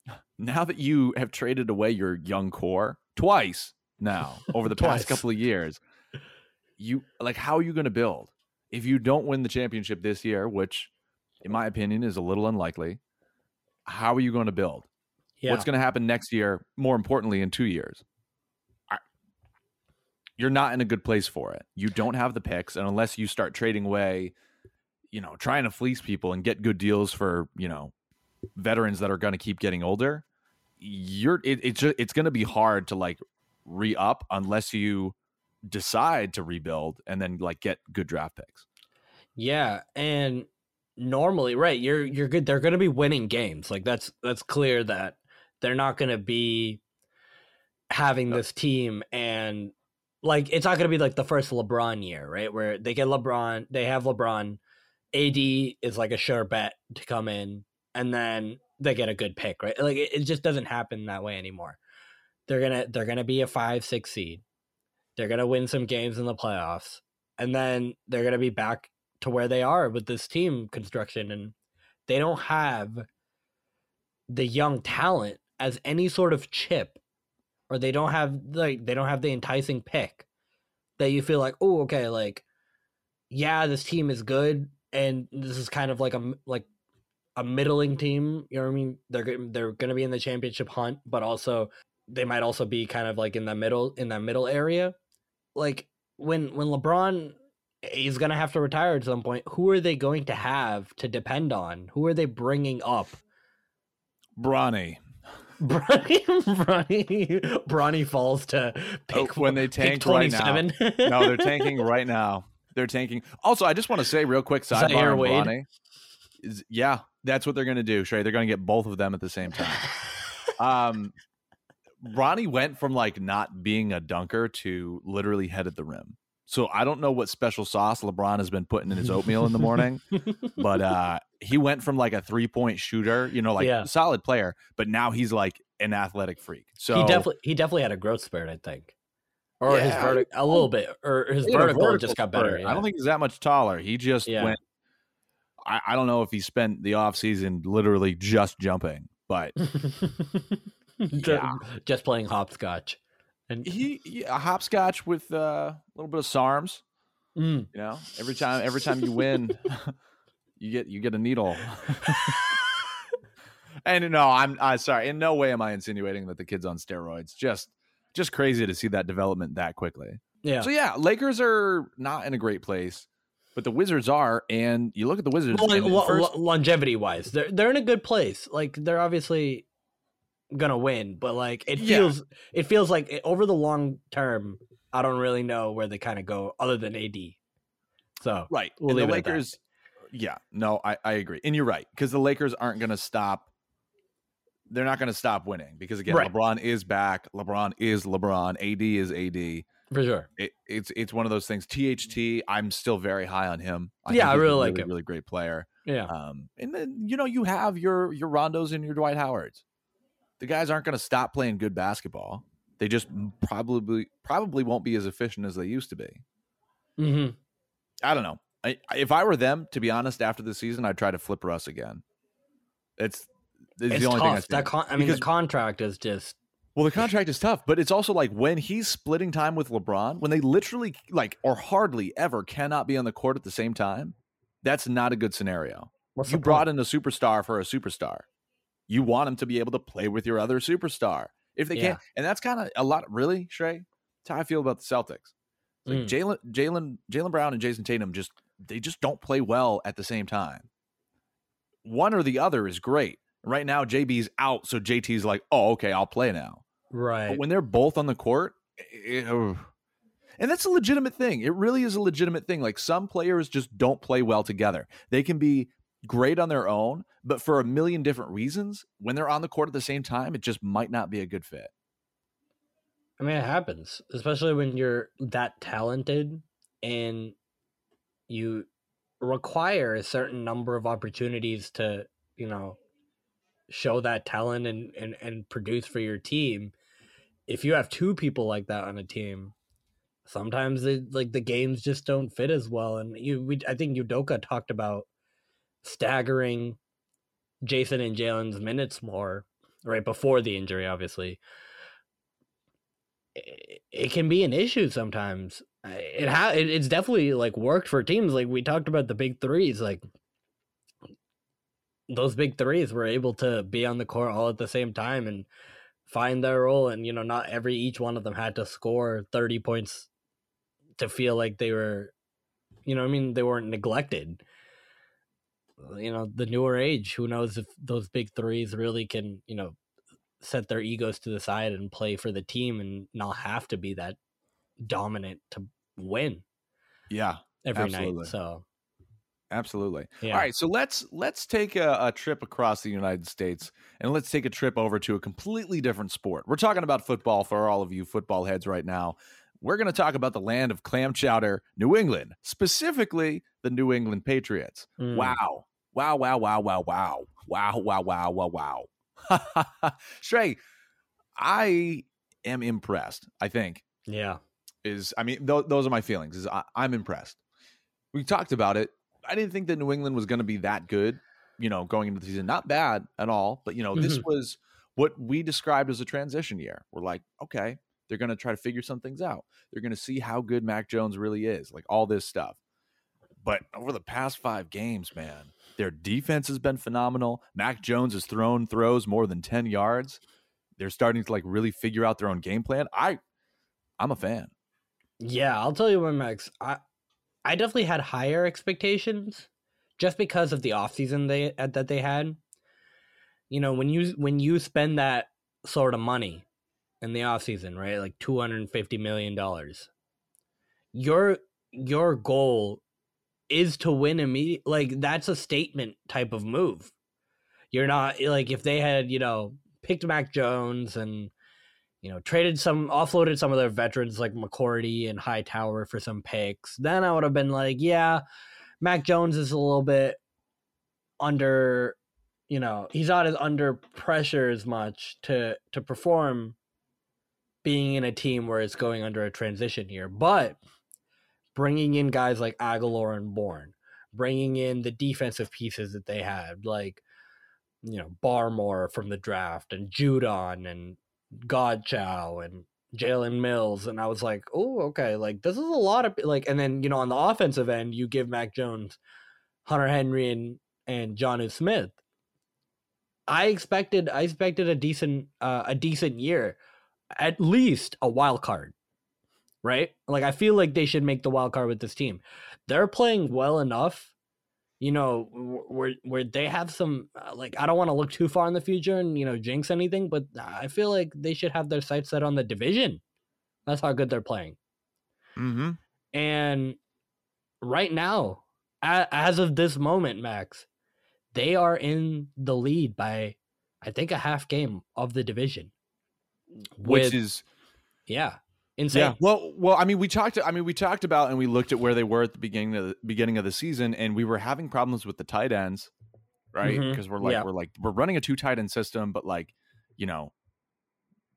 A: Now that you have traded away your young core twice now over the past couple of years, you like how are you going to build if you don't win the championship this year, which, in my opinion, is a little unlikely. How are you going to build?
B: Yeah.
A: What's going to happen next year? More importantly, in two years, you're not in a good place for it. You don't have the picks, and unless you start trading away, you know, trying to fleece people and get good deals for you know veterans that are going to keep getting older, you're it, it's just, it's going to be hard to like re up unless you decide to rebuild and then like get good draft picks.
B: Yeah, and normally, right, you're you're good. They're going to be winning games. Like that's that's clear that they're not going to be having this team and like it's not going to be like the first LeBron year, right? Where they get LeBron, they have LeBron, AD is like a sure bet to come in, and then they get a good pick, right? Like it, it just doesn't happen that way anymore. They're gonna they're gonna be a five six seed. They're gonna win some games in the playoffs, and then they're gonna be back to where they are with this team construction, and they don't have the young talent as any sort of chip or they don't have like they don't have the enticing pick that you feel like oh okay like yeah this team is good and this is kind of like a like a middling team you know what i mean? They're they're going to be in the championship hunt but also they might also be kind of like in the middle in that middle area like when when lebron is going to have to retire at some point who are they going to have to depend on who are they bringing up
A: Bronny.
B: Bronny, Bronny, Bronny falls to pick
A: Oh, when they tank right now. No, they're tanking right now. They're tanking. Also, I just want to say real quick sidebar on Bronny. Is, yeah, that's what they're going to do, Shrey. They're going to get both of them at the same time. Um, Bronny went from like not being a dunker to literally head at the rim. So I don't know what special sauce LeBron has been putting in his oatmeal in the morning, but uh, he went from like a three point shooter, you know, like
B: Yeah.
A: solid player, but now he's like an athletic freak. So
B: he definitely he definitely had a growth spurt, I think, or his
A: Yeah,
B: vertic a little bit, or his
A: a
B: vertical, just got better.
A: spurt. I don't think he's that much taller. He just
B: Yeah.
A: went. I, I don't know if he spent the off season literally just jumping, but Yeah.
B: just playing hopscotch. And
A: he, he a hopscotch with uh, a little bit of SARMs.
B: Mm.
A: You know, every time every time you win, you get you get a needle. and no, I'm I sorry. In no way am I insinuating that the kid's on steroids. Just just crazy to see that development that quickly.
B: yeah,
A: So yeah, Lakers are not in a great place, but the Wizards are. And you look at the Wizards.
B: Well, like, lo-
A: first-
B: lo- longevity wise, they're they're in a good place. Like they're obviously gonna win, but like it
A: Yeah.
B: feels it feels like it, over the long term, I don't really know where they kind of go other than AD. So
A: right.
B: we'll
A: and the
B: leave it at that.
A: Lakers. Yeah, no, I, I agree, and you're right because the Lakers aren't to stop. They're not to stop winning because again,
B: Right.
A: LeBron is back. LeBron is LeBron. AD is AD.
B: for sure.
A: it, it's it's one of those things. THT, I'm still very high on him.
B: Yeah, I
A: he's a
B: really like him.
A: Really great player.
B: Yeah,
A: Um, and then you know you have your your Rondos and your Dwight Howards. The guys aren't going to stop playing good basketball. They just probably probably won't be as efficient as they used to be.
B: hmm
A: I don't know. I, if I were them, to be honest, after the season, I'd try to flip Russ again. It's, it's,
B: it's
A: the only
B: tough.
A: thing I
B: that con- I mean,
A: Because-
B: the contract is just
A: Well, the contract is tough, but it's also like when he's splitting time with LeBron, when they literally like or hardly ever cannot be on the court at the same time, that's not a good scenario.
B: what's
A: you brought
B: point?
A: in a superstar for a superstar. You want them to be able to play with your other superstar if they
B: Yeah.
A: can. And that's kind of a lot, really, Shrey. That's how I feel about the Celtics. Like
B: Mm.
A: Jaylen, Jaylen, Jaylen Brown and Jayson Tatum just they just don't play well at the same time. One or the other is great. Right now, JB's out, so JT's like, "Oh, okay, I'll play now."
B: right.
A: But when they're both on the court, it- ugh. and that's a legitimate thing. It really is a legitimate thing. Like some players just don't play well together. They can be great on their own, but for a million different reasons, when they're on the court at the same time, it just might not be a good fit.
B: I mean, it happens, especially when you're that talented and you require a certain number of opportunities to, you know, show that talent and, and, and produce for your team. If you have two people like that on a team, sometimes it, like the games just don't fit as well. And you, we, I think Udoka talked about staggering Jayson and Jaylen's minutes more right before the injury, obviously it, it can be an issue sometimes. It ha- it, it's definitely like worked for teams. Like we talked about the big threes, like those big threes were able to be on the court all at the same time and find their role. And you know, not every each one of them had to score thirty points to feel like they were, you know, I mean, they weren't neglected. You know, the newer age, who knows if those big threes really can, you know, set their egos to the side and play for the team and not have to be that dominant to win
A: Yeah,
B: every
A: Absolutely.
B: night. So
A: absolutely.
B: yeah,
A: All right, so let's let's take a, a trip across the United States and let's take a trip over to a completely different sport. We're talking about football for all of you football heads right now. We're going to talk about the land of clam chowder, New England, specifically the New England Patriots.
B: Mm.
A: Wow. Wow, wow, wow, wow, wow. Wow, wow, wow, wow, wow. Shrey, I am impressed, I think
B: yeah,
A: is I mean th- those are my feelings. Is I- I'm impressed. We talked about it. I didn't think that New England was going to be that good. You know, going into the season, not bad at all. But you know, this
B: Mhm.
A: was what we described as a transition year. We're like, okay, they're going to try to figure some things out. They're going to see how good Mac Jones really is, like all this stuff. But over the past five games, man, their defense has been phenomenal. Mac Jones has thrown throws more than ten yards. They're starting to like really figure out their own game plan. I, I'm a fan.
B: yeah. I'll tell you what, Max. I I definitely had higher expectations just because of the offseason they uh, that they had. You know, when you when you spend that sort of money in the offseason, right? Like 250 million dollars. Your your goal is to win immediate like that's a statement type of move. You're not like if they had, you know, picked Mac Jones and you know, traded some offloaded some of their veterans like McCourty and Hightower for some picks, then I would have been like, yeah, Mac Jones is a little bit under you know, he's not as under pressure as much to to perform being in a team where it's going under a transition year. But bringing in guys like Agholor and Bourne, bringing in the defensive pieces that they had, like you know Barmore from the draft and Judon and Godchaux and Jalen Mills, and I was like, oh, okay, like this is a lot of like, and then you know on the offensive end, you give Mac Jones, Hunter Henry, and and Jonnu Smith. I expected, I expected a decent, uh, a decent year, at least a wild card, right? Like I feel like they should make the wild card with this team. They're playing well enough, you know, where where they have some uh, like I don't want to look too far in the future and you know jinx anything, but I feel like they should have their sights set on the division. That's how good they're playing.
A: Mm-hmm.
B: And right now, as of this moment, Max, they are in the lead by I think a half game of the division.
A: Which is
B: yeah, insane.
A: yeah. Well, well, I mean, we talked. I mean, we talked about and we looked at where they were at the beginning of the beginning of the season, and we were having problems with the tight ends, right? Because we're like,
B: Yeah.
A: we're like, we're running a two tight end system, but like, you know,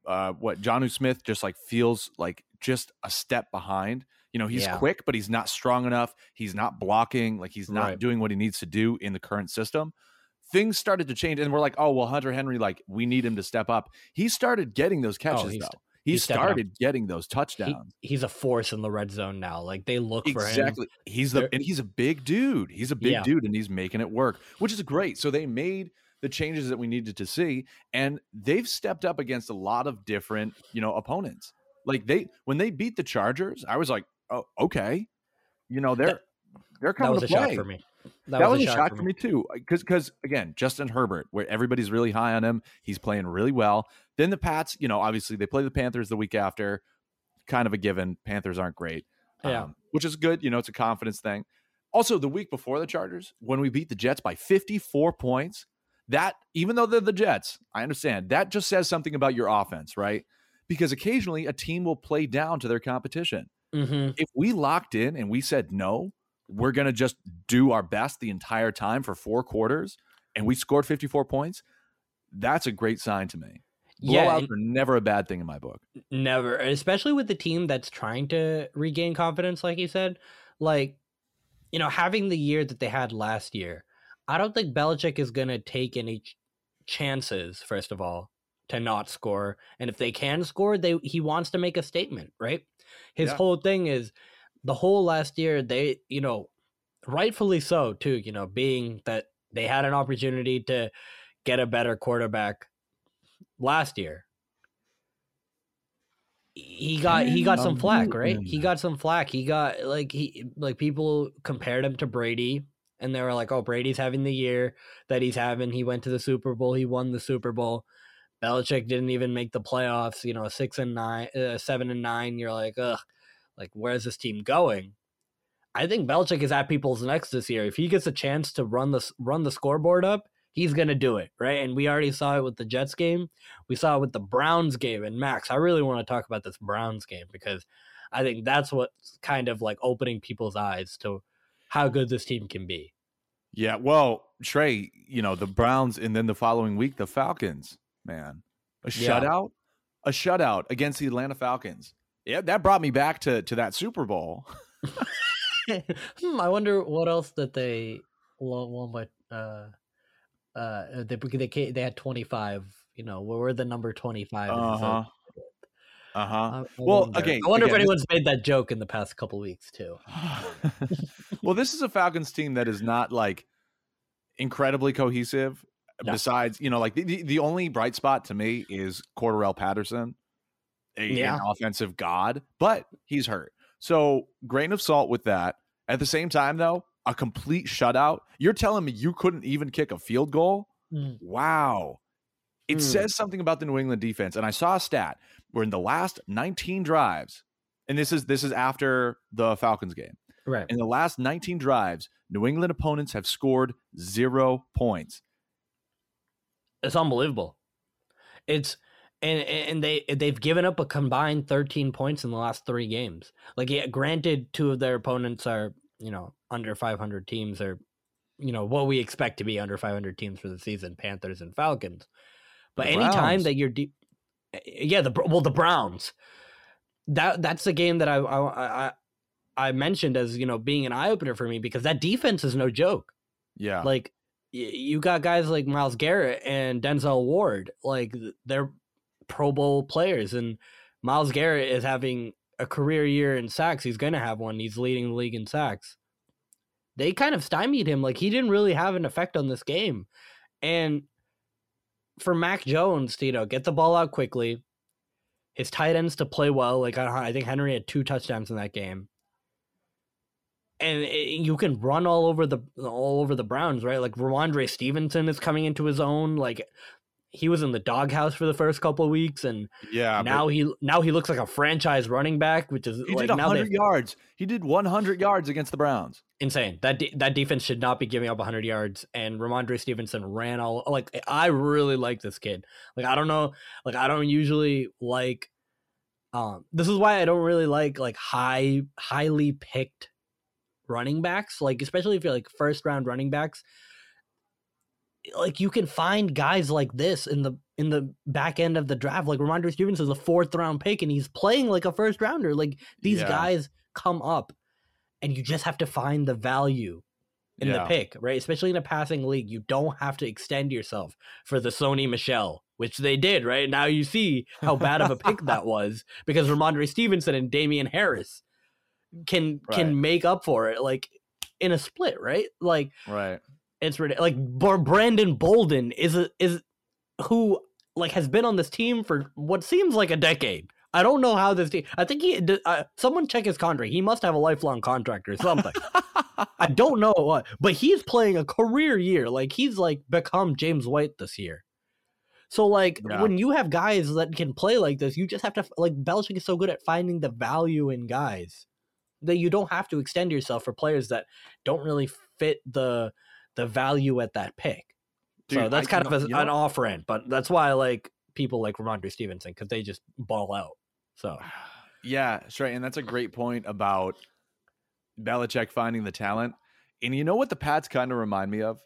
A: uh, what Jonnu Smith just like feels like just a step behind. You know, he's
B: Yeah.
A: quick, but he's not strong enough. He's not blocking. Like he's not
B: Right.
A: doing what he needs to do in the current system. Things started to change, and we're like, oh well, Hunter Henry, like we need him to step up. He started getting those catches
B: Oh,
A: though. He
B: he's stepping up.
A: started getting those
B: He-
A: touchdowns.
B: he's a force in the red zone now. Like they look for him.
A: Exactly. He's the
B: They're-
A: and he's a big dude. He's a big
B: Yeah.
A: dude and he's making it work, which is great. So they made the changes that we needed to see and they've stepped up against a lot of different, you know, opponents. Like they when they beat the Chargers, I was like, "Oh, okay." You know, they're they're
B: That
A: coming
B: was
A: to play.
B: for me.
A: That, was, a shock, for me, too. Because because again, Justin Herbert, where everybody's really high on him, he's playing really well. Then the Pats, you know, obviously they play the Panthers the week after, kind of a given. Panthers aren't great,
B: Yeah.
A: um, which is good. You know, it's a confidence thing. Also, the week before the Chargers, when we beat the Jets by 54 points, that even though they're the Jets, I understand that just says something about your offense, right? Because occasionally a team will play down to their competition
B: hmm
A: if we locked in and we said no, we're going to just do our best the entire time for four quarters and we scored 54 points, that's a great sign to me.
B: Yeah,
A: Blowouts
B: and
A: are never a bad thing in my book.
B: never, especially with the team that's trying to regain confidence, like you said. Like, you know, having the year that they had last year, I don't think Belichick is going to take any ch- chances. First of all, to not score, and if they can score, they he wants to make a statement, right? His
A: Yeah.
B: whole thing is the whole last year they, you know, rightfully so too. You know, being that they had an opportunity to get a better quarterback last year. he got he got some flack, right? He got some flack. He got like he like people compared him to Brady and they were like, "Oh, Brady's having the year that he's having. He went to the Super Bowl. He won the Super Bowl. Belichick didn't even make the playoffs. You know, six and nine, uh, seven and nine. You're like, ugh, like where's this team going? I think Belichick is at people's necks this year. If he gets a chance to run the run the scoreboard up, he's gonna do it, right? And we already saw it with the Jets game. We saw it with the Browns game. And Max, I really want to talk about this Browns game because I think that's what's kind of like opening people's eyes to how good this team can be.
A: Yeah, well, Trey, you know, the Browns and then the following week the Falcons, man. A
B: Yeah.
A: shutout? A shutout against the Atlanta Falcons. Yeah, that brought me back to to that Super Bowl.
B: hmm, I wonder what else that they won by. Uh, uh, they they they had twenty five. You know, where we're the number twenty five.
A: Uh-huh. Uh-huh. Well,
B: wonder.
A: again-
B: I wonder
A: again,
B: if anyone's made that joke in the past couple weeks too.
A: well, this is a Falcons team that is not like incredibly cohesive.
B: No.
A: Besides, you know, like the, the, only bright spot to me is Cordarrelle Patterson, a,
B: Yeah.
A: an offensive god, but he's hurt. So, grain of salt with that. At the same time, though, a complete shutout. You're telling me you couldn't even kick a field goal?
B: Mm.
A: Wow. It
B: Mm.
A: says something about the New England defense. And I saw a stat where in the last 19 drives, and this is this is after the Falcons game.
B: Right.
A: In the last 19 drives, New England opponents have scored zero points.
B: It's unbelievable. It's and and they they've given up a combined 13 points in the last 3 games. Like yeah, granted two of their opponents are, you know, under 500 teams or you know, what we expect to be under 500 teams for the season, Panthers and Falcons. But
A: The
B: anytime
A: Browns.
B: that you're deep eh, eh, yeah, the well the Browns. That that's the game that I I I, I mentioned as, you know, being an eye opener for me because that defense is no joke
A: Yeah.
B: like you got guys like Myles Garrett and Denzel Ward, like they're Pro Bowl players, and Myles Garrett is having a career year in sacks. He's gonna have one. He's leading the league in sacks. They kind of stymied him. Like he didn't really have an effect on this game, and for Mac Jones to you know get the ball out quickly, his tight ends to play well. Like I, I think Henry had two touchdowns in that game and it, you can run all over the all over the Browns, right? Like Rhamondre Stevenson is coming into his own. Like he was in the doghouse for the first couple of weeks, and
A: yeah.
B: now he now he looks like a franchise running back, which is
A: he
B: like
A: did
B: now
A: 100 yards. He did 100 yards against the Browns.
B: insane. That de- that defense should not be giving up 100 yards. And Rhamondre Stevenson ran all like I really like this kid. Like I don't know, like I don't usually like. Um, this is why I don't really like like high highly picked running backs. Like especially if you're like first round running backs. Like you can find guys like this in the in the back end of the draft. Like Rhamondre Stevenson is a fourth round pick, and he's playing like a first rounder. Like these
A: Yeah.
B: guys come up and you just have to find the value in
A: Yeah.
B: the pick, right? Especially in a passing league, you don't have to extend yourself for the Sony Michel, which they did, right? Now you see how bad of a pick that was because Rhamondre Stevenson and Damien Harris can
A: Right.
B: can make up for it like in a split, right? Like
A: Right.
B: It's ridiculous. Like Brandon Bolden is a, is who like has been on this team for what seems like a decade. I don't know how this team. I think he. Uh, someone check his contract. He must have a lifelong contract or something. I don't know what, but he's playing a career year. Like he's like become James White this year. So like
A: Yeah.
B: when you have guys that can play like this, you just have to like Belichick is so good at finding the value in guys that you don't have to extend yourself for players that don't really fit the the value at that pick. so that's
A: I-
B: kind of a, an off ramp, but that's why I like people like Rhamondre Stevenson because they just ball out. So
A: Yeah, straight. And that's a great point about Belichick finding the talent. And you know what the Pats kind of remind me of?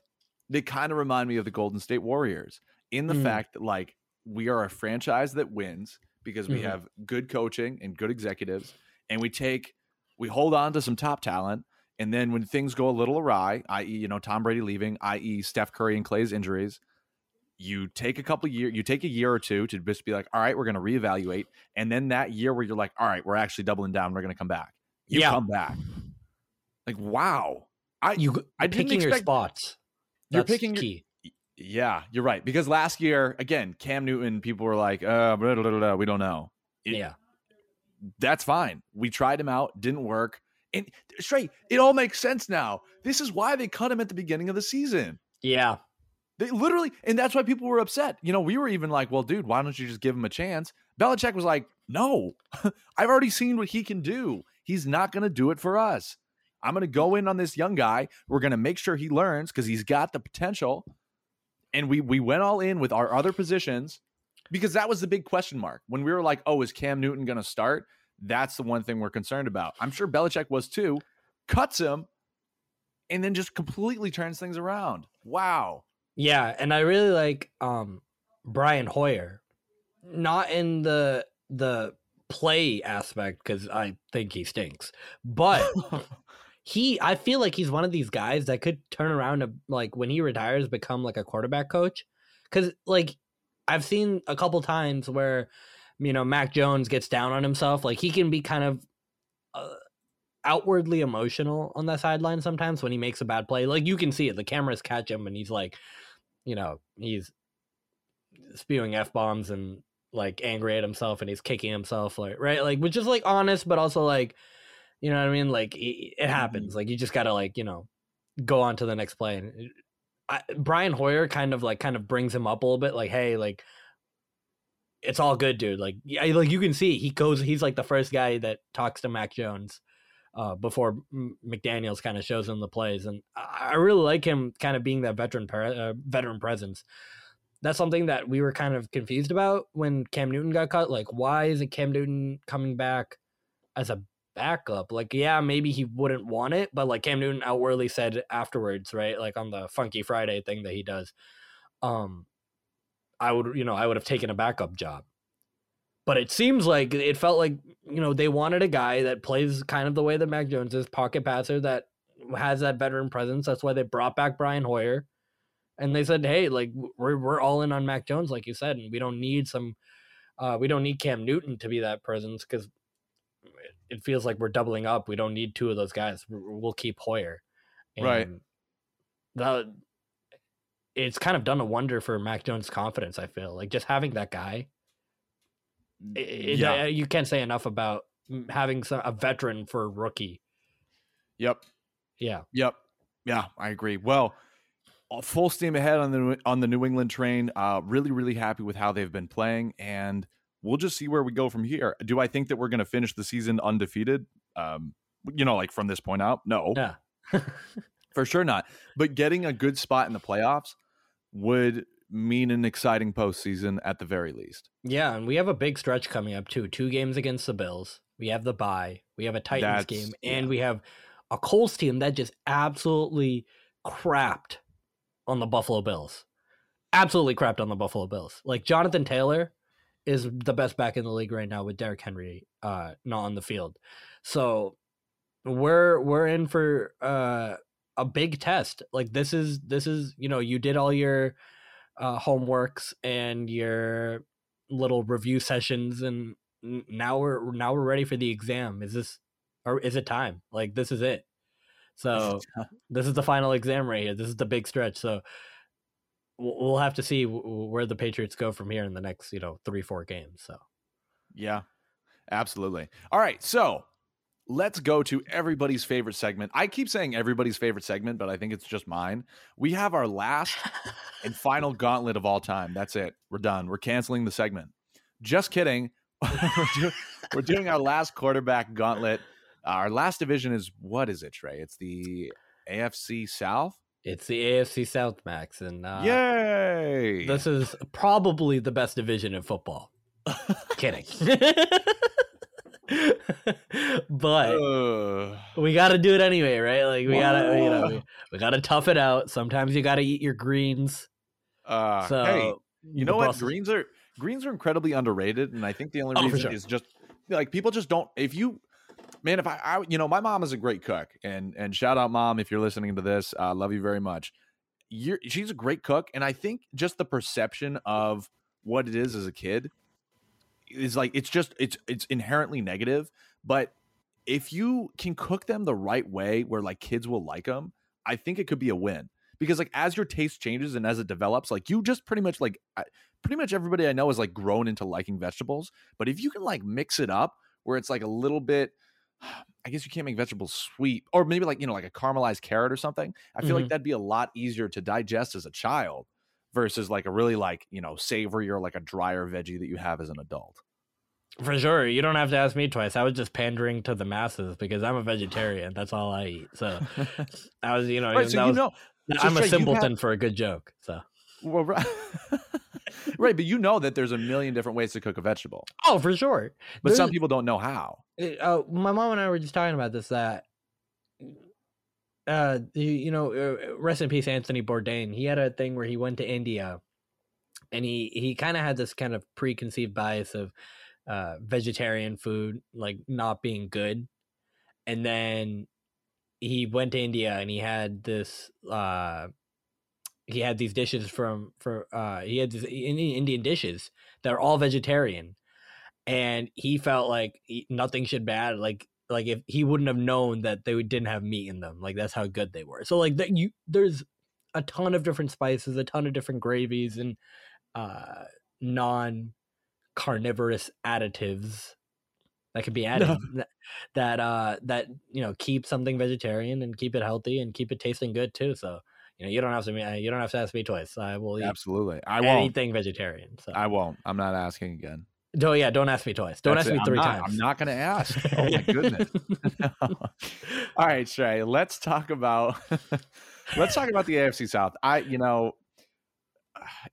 A: They kind of remind me of the Golden State Warriors in the
B: Mm.
A: fact that, like, we are a franchise that wins because we
B: Mhm.
A: have good coaching and good executives. And we take, we hold on to some top talent. And then when things go a little awry, i.e., you know, Tom Brady leaving, i.e., Steph Curry and Klay's injuries, you take a couple year, you take a year or two to just be like, all right, we're going to reevaluate, and then that year where you're like, all right, we're actually doubling down, we're going to come back. You
B: Yeah.
A: come back. Like wow, I
B: you
A: I didn't
B: picking your
A: expect-
B: spots.
A: You're
B: That's
A: picking your-
B: key.
A: yeah, you're right because last year again, Cam Newton, people were like, uh, blah, blah, blah, we don't know. It-
B: yeah.
A: that's fine. We tried him out, didn't work. And straight, it all makes sense now. This is why they cut him at the beginning of the season.
B: Yeah.
A: They literally, and that's why people were upset. You know, we were even like, well, dude, why don't you just give him a chance? Belichick was like, no, I've already seen what he can do. He's not going to do it for us. I'm going to go in on this young guy. We're going to make sure he learns because he's got the potential. And we we went all in with our other positions because that was the big question mark when we were like, oh, is Cam Newton going to start? That's the one thing we're concerned about. I'm sure Belichick was too. Cuts him, and then just completely turns things around. Wow.
B: Yeah, and I really like um Brian Hoyer. Not in the the play aspect cuz I think he stinks. But he I feel like he's one of these guys that could turn around to like when he retires become like a quarterback coach cuz like I've seen a couple times where you know Mac Jones gets down on himself like he can be kind of uh, outwardly emotional on that sideline sometimes when he makes a bad play like you can see it the cameras catch him and he's like you know he's spewing f bombs and like angry at himself and he's kicking himself like right like which is like honest but also like you know what I mean? Like it, it happens. Like you just gotta like you know go on to the next play. And I, Brian Hoyer kind of like kind of brings him up a little bit. Like hey, like it's all good, dude. Like yeah, like you can see he goes. He's like the first guy that talks to Mac Jones. Uh, before McDaniels kind of shows him the plays, and I really like him kind of being that veteran uh, veteran presence. That's something that we were kind of confused about when Cam Newton got cut. Like, why isn't Cam Newton coming back as a backup. Like, yeah, maybe he wouldn't want it, but like Cam Newton outwardly said afterwards, right? Like on the Funky Friday thing that he does, um, I would, you know, I would have taken a backup job. But it seems like it felt like you know they wanted a guy that plays kind of the way that Mac Jones is, pocket passer that has that veteran presence. That's why they brought back Brian Hoyer, and they said, "Hey, like we're we're all in on Mac Jones, like you said, and we don't need some, uh, we don't need Cam Newton to be that presence because it feels like we're doubling up. We don't need two of those guys. We'll keep Hoyer.
A: And right.
B: That it's kind of done a wonder for Mac Jones' confidence. I feel like just having that guy. It, yeah. It, you can't say enough about having some, a veteran for a rookie.
A: Yep.
B: Yeah.
A: Yep. Yeah, I agree. Well, full steam ahead on the on the New England train. Uh, really, really happy with how they've been playing, and we'll just see where we go from here. Do I think that we're going to finish the season undefeated? Um, you know, like from this point out, no,
B: yeah,
A: for sure not. But getting a good spot in the playoffs would mean an exciting postseason at the very least.
B: Yeah, and we have a big stretch coming up too. Two games against the Bills. We have the bye. We have a Titans That's, game, and yeah. we have a Colts team that just absolutely crapped on the Buffalo Bills. Absolutely crapped on the Buffalo Bills. Like Jonathan Taylor is the best back in the league right now with Derrick Henry uh not on the field. So we're we're in for uh a big test. Like this is this is, you know, you did all your uh homeworks and your little review sessions and now we're now we're ready for the exam. Is this or is it time? Like this is it. So this is the final exam right here. This is the big stretch. So we'll have to see where the Patriots go from here in the next, you know, three, four games. So,
A: yeah, absolutely. All right. So let's go to everybody's favorite segment. I keep saying everybody's favorite segment, but I think it's just mine. We have our last and final gauntlet of all time. That's it. We're done. We're canceling the segment. Just kidding. we're, do- we're doing our last quarterback gauntlet. Our last division is what is it, Trey? It's the AFC South.
B: It's the AFC South, Max, and uh,
A: yay!
B: This is probably the best division in football. Kidding, but uh, we got to do it anyway, right? Like we gotta, you know, we, we gotta tough it out. Sometimes you got to eat your greens.
A: Uh, so, hey, you know what? Greens are greens are incredibly underrated, and I think the only oh, reason sure. is just like people just don't. If you man, if I, I, you know, my mom is a great cook, and and shout out mom if you're listening to this, uh, love you very much. You're, she's a great cook, and I think just the perception of what it is as a kid is like it's just it's it's inherently negative. But if you can cook them the right way, where like kids will like them, I think it could be a win. Because like as your taste changes and as it develops, like you just pretty much like pretty much everybody I know is like grown into liking vegetables. But if you can like mix it up where it's like a little bit. I guess you can't make vegetables sweet, or maybe like you know, like a caramelized carrot or something. I feel like
B: Mhm.
A: that'd be a lot easier to digest as a child versus like a really like you know savory or like a drier veggie that you have as an adult.
B: For sure. You don't have to ask me twice. I was just pandering to the masses because I'm a vegetarian. That's all I eat. So I was, you know,
A: right, so you
B: was-
A: know,
B: I'm a
A: you have-
B: simpleton for a good joke. So
A: well, right, right, but you know that there's a million different ways to cook a vegetable,
B: Oh, for sure.
A: but some people don't know how.
B: uh, my mom and I were just talking about this that uh you, know uh, rest in peace Anthony Bourdain. He had a thing where he went to India and he he kind of had this kind of preconceived bias of uh vegetarian food like not being good. And then he went to India and he had this uh he had these dishes from for uh he had these Indian dishes that are all vegetarian. And he felt like nothing should bad like like if he wouldn't have known that they didn't have meat in them like that's how good they were so like that you there's a ton of different spices a ton of different gravies and uh non carnivorous additives that could be added that, that uh that you know keep something vegetarian and keep it healthy and keep it tasting good too so you know you don't have to me you don't have to ask me twice i will eat
A: Absolutely, I won't.
B: anything vegetarian so
A: I won't. I'm not asking again.
B: No yeah don't ask me twice don't
A: That's
B: ask
A: it.
B: me
A: I'm
B: three
A: not-
B: times
A: I'm not going to ask. Oh my goodness. All right, Shrey. Let's talk about let's talk about the AFC South. I, you know,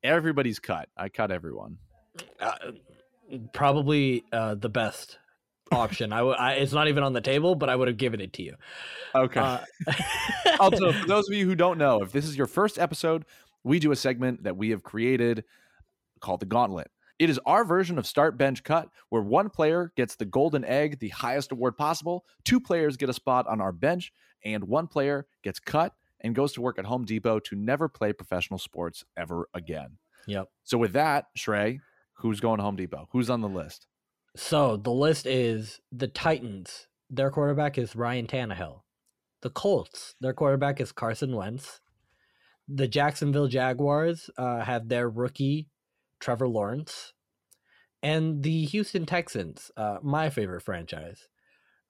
A: everybody's cut. I cut everyone.
B: uh, probably uh, the best option. I would. It's not even on the table, but I would have given it to you.
A: Okay.
B: Uh,
A: also, for those of you who don't know, if this is your first episode, we do a segment that we have created called the Gauntlet. It is our version of Start Bench Cut, where one player gets the golden egg, the highest award possible. Two players get a spot on our bench, and one player gets cut and goes to work at Home Depot to never play professional sports ever again.
B: yep.
A: So, with that, Shrey, who's going to Home Depot? Who's on the list?
B: So the list is the Titans. Their quarterback is Ryan Tannehill. The Colts. Their quarterback is Carson Wentz. The Jacksonville Jaguars uh, have their rookie Trevor Lawrence, and the Houston Texans. Uh, my favorite franchise.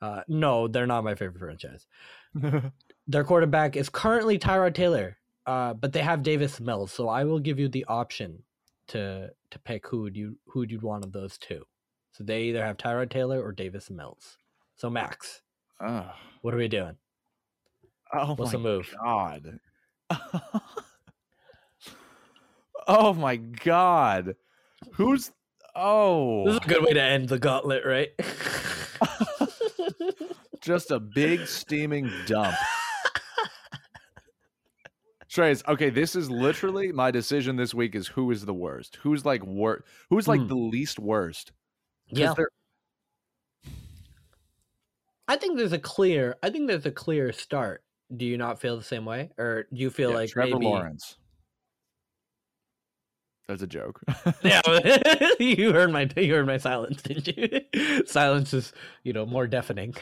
B: Uh, no, they're not my favorite franchise. their quarterback is currently Tyrod Taylor, uh, but they have Davis Mills. So I will give you the option to to pick who you who would you want of those two. So they either have Tyrod Taylor or Davis Mills. So Max, what are we doing?
A: oh
B: What's
A: my
B: the move?
A: God. oh my God. Who's oh
B: This is a good way to end the gauntlet, right?
A: just a big steaming dump. Trace, okay, this is literally my decision this week is who is the worst? Who's like worst? Who's like
B: Hmm.
A: the least worst?
B: yeah,
A: they're-
B: I think there's a clear. I think there's a clear start. Do you not feel the same way, or do you feel
A: yeah,
B: like
A: Trevor
B: maybe?
A: Lawrence. That's a joke.
B: Yeah, you heard my you heard my silence, didn't you? silence is you know more deafening.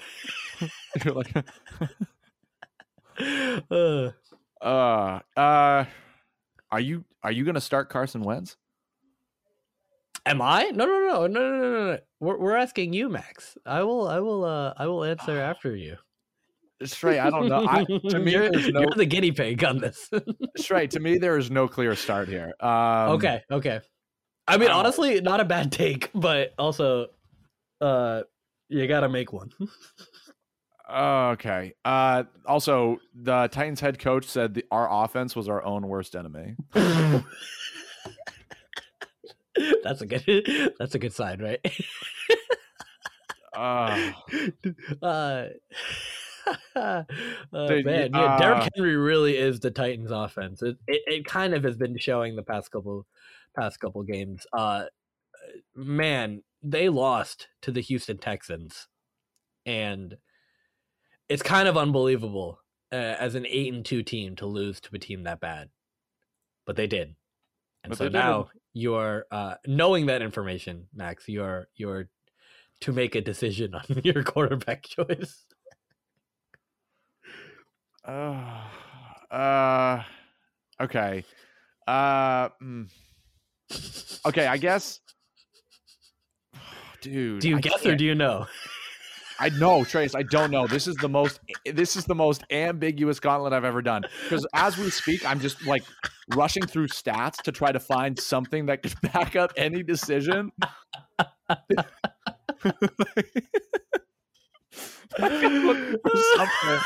A: You're like,
B: Uh,
A: uh, uh, are you are you gonna start Carson Wentz?
B: Am I? No, no, no, no, no, no, no, no. We're we're asking you, Max. I will, I will, uh, I will answer after you.
A: Straight, I don't know. I, to me,
B: you're,
A: no
B: you're the guinea pig on this.
A: straight. To me, there is no clear start here. Um,
B: okay, okay. I mean, honestly, not a bad take, but also, uh, you gotta make one.
A: Okay. Uh, also, the Titans head coach said the, our offense was our own worst enemy.
B: that's a good. That's a good sign, right?
A: Uh,
B: uh, uh,
A: Dude,
B: man, yeah, Derrick
A: uh,
B: Henry really is the Titans' offense. It, it it kind of has been showing the past couple past couple games. Uh, man, they lost to the Houston Texans, and it's kind of unbelievable uh, as an eight and two team to lose to a team that bad, but they did. And
A: But
B: so now you're uh, knowing that information, Max. You're you're to make a decision on your quarterback choice.
A: Uh, uh, okay. Uh, mm, okay, I guess. dude.
B: Do you
A: I
B: guess or
A: can't-
B: do you know?
A: I know, Trace. I don't know. This is the most. This is the most ambiguous gauntlet I've ever done. Because as we speak, I'm just like rushing through stats to try to find something that could back up any decision. Look for something.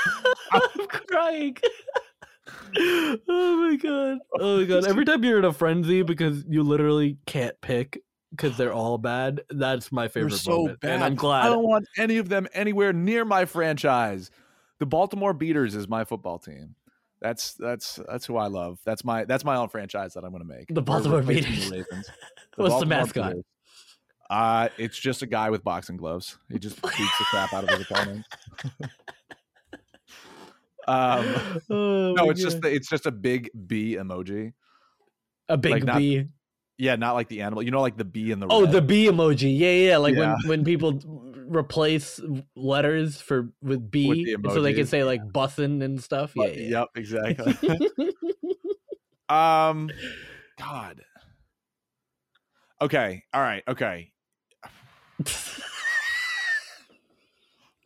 B: I'm crying. oh my god. Oh my god. Every time you're in a frenzy because you literally can't pick because they're all bad, that's my
A: They're
B: favorite
A: so
B: moment.
A: bad.
B: And I'm glad.
A: I don't want any of them anywhere near my franchise. The Baltimore Beaters is my football team. That's that's that's who I love. That's my that's my own franchise that I'm going to make.
B: The Baltimore Beaters.
A: The.
B: What's the mascot?
A: Beaters. Uh, it's just a guy with boxing gloves. He just beats the crap out of his opponent. um,
B: Oh
A: no, it's just
B: God.
A: the, it's just a big B emoji.
B: a big
A: like not-
B: bee.
A: Yeah, not like the animal. You know, like the B in the
B: Oh,
A: red.
B: the B emoji. Yeah, yeah. Like
A: Yeah.
B: when when people replace letters for with B,
A: the
B: so they can say like bussin' and stuff. Yeah, yeah.
A: Yep, exactly. Um, God. Okay. All right. Okay.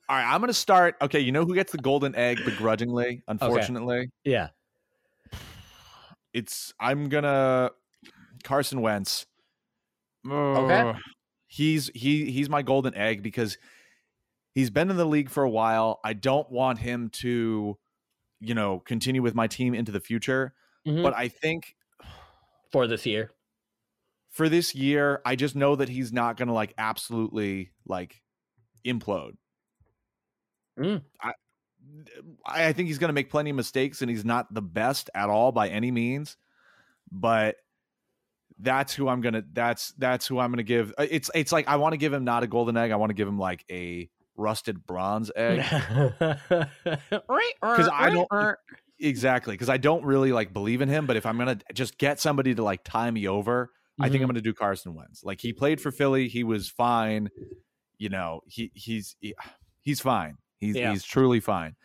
A: All right. I'm gonna start. Okay. You know who gets the golden egg begrudgingly? Unfortunately,
B: yeah.
A: it's I'm gonna Carson Wentz.
B: Okay.
A: He's he he's my golden egg because he's been in the league for a while. I don't want him to, you know, continue with my team into the future.
B: Mhm.
A: But I think
B: For this year.
A: For this year, I just know that he's not going to like absolutely like implode.
B: Mm.
A: I I think he's going to make plenty of mistakes and he's not the best at all by any means, but that's who I'm going to that's that's who I'm going to give uh, it's it's like I want to give him not a golden egg, I want to give him like a rusted bronze egg. Right.
B: Because
A: I don't- exactly, cuz I don't really like believe in him, but if I'm going to just get somebody to like tie me over, I
B: Mm-hmm.
A: think I'm going to do Carson Wentz. Like he played for Philly, he was fine. You know, he he's he, he's fine. He's
B: Yeah.
A: he's truly fine.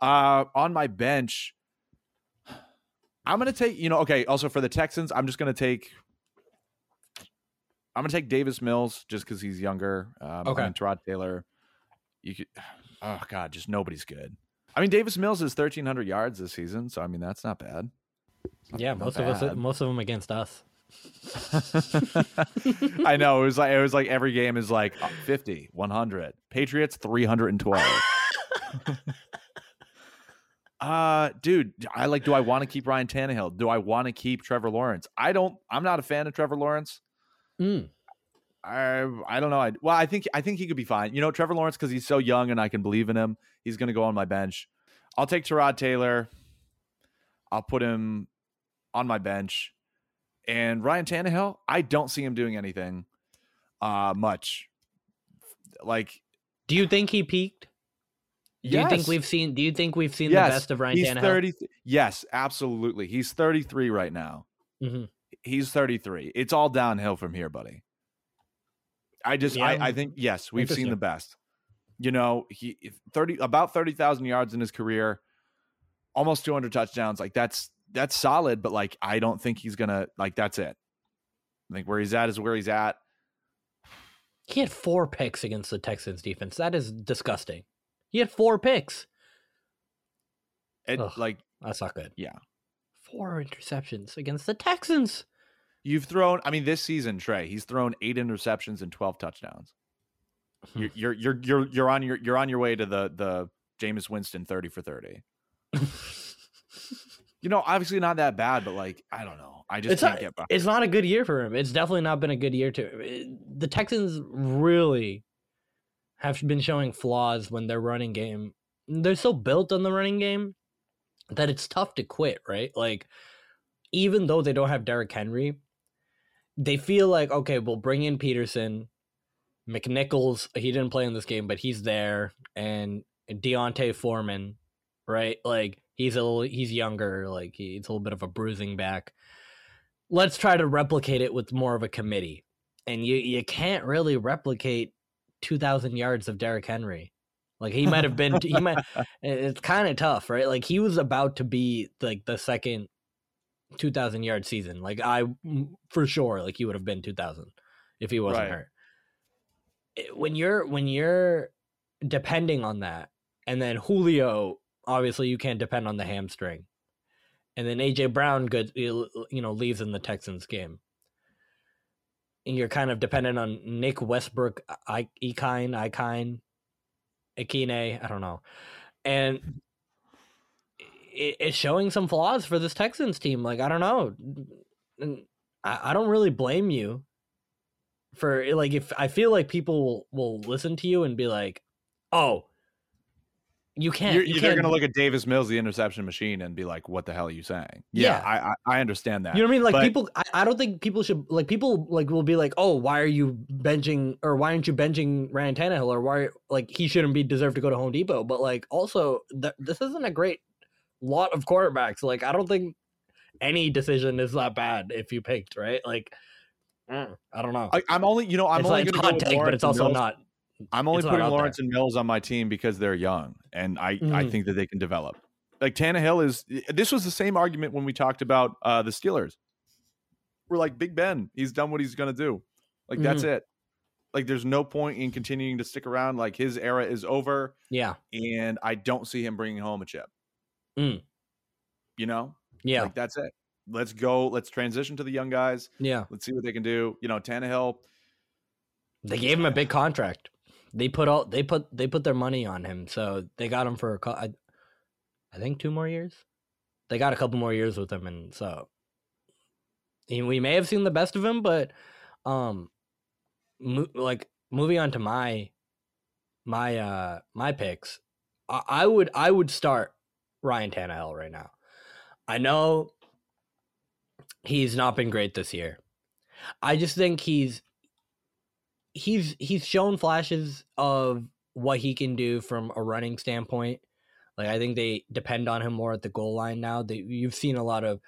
A: Uh on my bench I'm going to take, you know, okay, also for the Texans, I'm just going to take I'm going to take Davis Mills just cuz he's younger. Um
B: Okay.
A: I mean, Tyrod Taylor you could oh god, just nobody's good. I mean, Davis Mills is 1300 yards this season, so I mean, that's not bad. Not-
B: Yeah, most of us, most of them against us.
A: I know it was like it was like every game is like uh, 50, 100. Patriots 312. uh dude, I like do I want to keep Ryan Tannehill? Do I want to keep Trevor Lawrence? I don't I'm not a fan of Trevor Lawrence.
B: Mm.
A: I I don't know. I well, I think I think he could be fine. You know, Trevor Lawrence because he's so young and I can believe in him. He's going to go on my bench. I'll take Tyrod Taylor. I'll put him on my bench. And Ryan Tannehill, I don't see him doing anything uh much. Like
B: Do you think he peaked? Do you think we've seen? Do you think we've seen
A: Yes,
B: the best of Ryan
A: he's
B: Tannehill?
A: 30 Yes, absolutely. He's 33 right now.
B: Mhm.
A: He's 33. It's all downhill from here, buddy. I just
B: Yeah.
A: I, I think yes, we've seen the best. You know, he 30 about 30,000 yards in his career, almost 200 touchdowns. Like that's that's solid, but like I don't think he's to like that's it. I think where he's at is where he's at.
B: He had four picks against the Texans defense. That is disgusting. He had four picks.
A: It,
B: Ugh.
A: like
B: That's not good.
A: Yeah.
B: Four interceptions against the Texans.
A: you've thrown I mean this season, Trey, he's thrown 8 interceptions and 12 touchdowns.
B: Hmm.
A: You're you're you're you're you're on your you're on your way to the the Jameis Winston 30 for 30. You know, obviously not that bad, but like I don't know. I just
B: It's
A: can't
B: not,
A: get by.
B: it's not a good year for him. It's definitely not been a good year to him. The Texans really have been showing flaws when their running game. They're so built on the running game that it's tough to quit, right? Like, even though they don't have Derrick Henry, they feel like, okay, we'll bring in Peterson. McNichols, he didn't play in this game, but he's there. And D'Onta Foreman, right? Like, he's a little, he's younger. Like, he's a little bit of a bruising back let's try to replicate it with more of a committee. And you you can't really replicate 2000 yards of Derrick Henry. Like he might have been he might it's kind of tough, right? Like he was about to be like the second 2000 yard season. Like I for sure like he would have been 2000 if he wasn't
A: Right.
B: hurt. Eh, when you're when you're depending on that, and then Julio, obviously you can't depend on the hamstring, and then AJ Brown, good, you know, leaves in the Texans game. And you're kind of dependent on Nick Westbrook, I, Ekine, Ikine, Akine, I don't know, and it, it's showing some flaws for this Texans team. Like I don't know, I, I don't really blame you for like if I feel like people will, will listen to you and be like, "Oh, you can't."
A: You're,
B: you can't
A: going to look at Davis Mills, the interception machine, and be like, "What the hell are you saying?"
B: Yeah.
A: I, I I understand that.
B: You know what I mean? Like
A: But-
B: people, I, I don't think people should like people like will be like, oh, why are you benching or why aren't you benching Ryan Tannehill or why like he shouldn't be deserved to go to Home Depot? But like also, th- this isn't a great lot of quarterbacks. Like I don't think any decision is that bad if you picked right. Like mm, I don't know.
A: I, I'm only, you know, I'm
B: it's
A: only
B: like
A: going to
B: hot take, but it's also not.
A: I'm only putting
B: out there.
A: Lawrence and Mills on my team because they're young, and I I
B: Mhm.
A: think that they can develop. Like Tannehill is. This was the same argument when we talked about uh, the Steelers. We're like Big Ben. He's done what he's going to do. Like that's
B: Mm-hmm.
A: it. Like there's no point in continuing to stick around. Like his era is over,
B: Yeah,
A: and I don't see him bringing home a chip.
B: Mm.
A: You know,
B: yeah,
A: like that's it. Let's go. Let's transition to the young guys.
B: yeah.
A: Let's see what they can do. You know, Tannehill.
B: They gave him a big contract. They put all they put they put their money on him, so they got him for a I, I think two more years. They got a couple more years with him, and so he- we may have seen the best of him. But um, mo- like moving on to my my uh my picks, I, I would I would start Ryan Tannehill right now. I know he's not been great this year. I just think he's he's he's shown flashes of what he can do from a running standpoint. Like I think they depend on him more at the goal line now. They, you've seen a lot of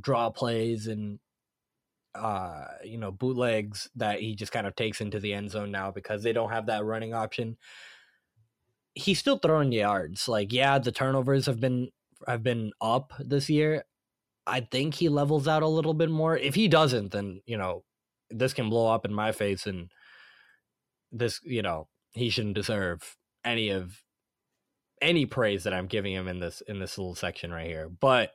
B: draw plays and uh you know bootlegs that he just kind of takes into the end zone now because they don't have that running option. He's still throwing yards. Like yeah, the turnovers have been have been up this year. I think he levels out a little bit more. If he doesn't, then you know this can blow up in my face and this you know he shouldn't deserve any of any praise that i'm giving him in this in this little section right here. But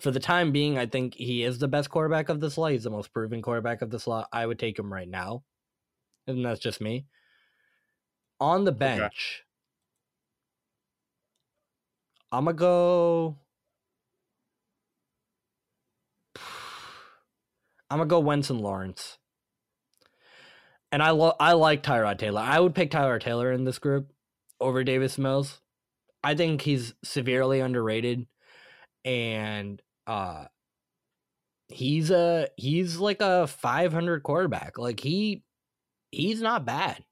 B: for the time being i think he is the best quarterback of the lot he's the most proven quarterback of the lot i would take him right now. And that's just me. On the bench i'm gonna go i'm gonna go Wentz and lawrence and I lo- I like Tyrod Taylor. I would pick Tyrod Taylor in this group over Davis Mills. I think he's severely underrated, and uh, he's a he's like a 500 quarterback. Like he he's not bad.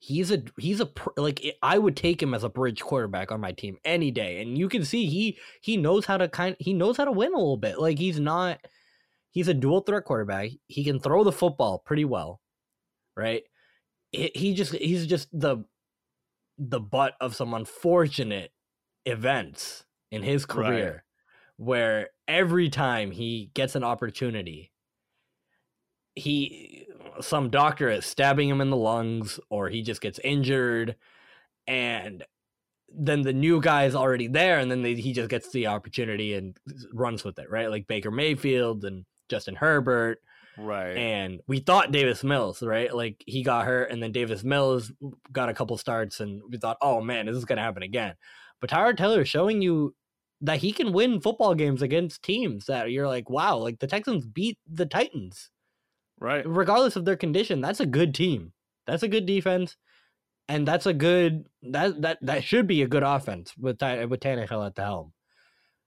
B: He's a he's a like I would take him as a bridge quarterback on my team any day, and you can see he he knows how to kind he knows how to win a little bit. Like he's not he's a dual threat quarterback. He can throw the football pretty well right? He, he just he's just the the butt of some unfortunate events in his
A: Right.
B: career where every time he gets an opportunity he some doctor is stabbing him in the lungs or he just gets injured and then the new guy is already there and then they, he just gets the opportunity and runs with it right like baker mayfield and justin herbert
A: Right.
B: and we thought Davis Mills, right? Like he got hurt, and then Davis Mills got a couple starts, and we thought, oh man, this is gonna happen again. But Tyrod Taylor is showing you that he can win football games against teams that you're like, wow, like the Texans beat the Titans,
A: right.
B: regardless of their condition. That's a good team. That's a good defense, and that's a good that that that should be a good offense with Ty, with Tannehill at the helm.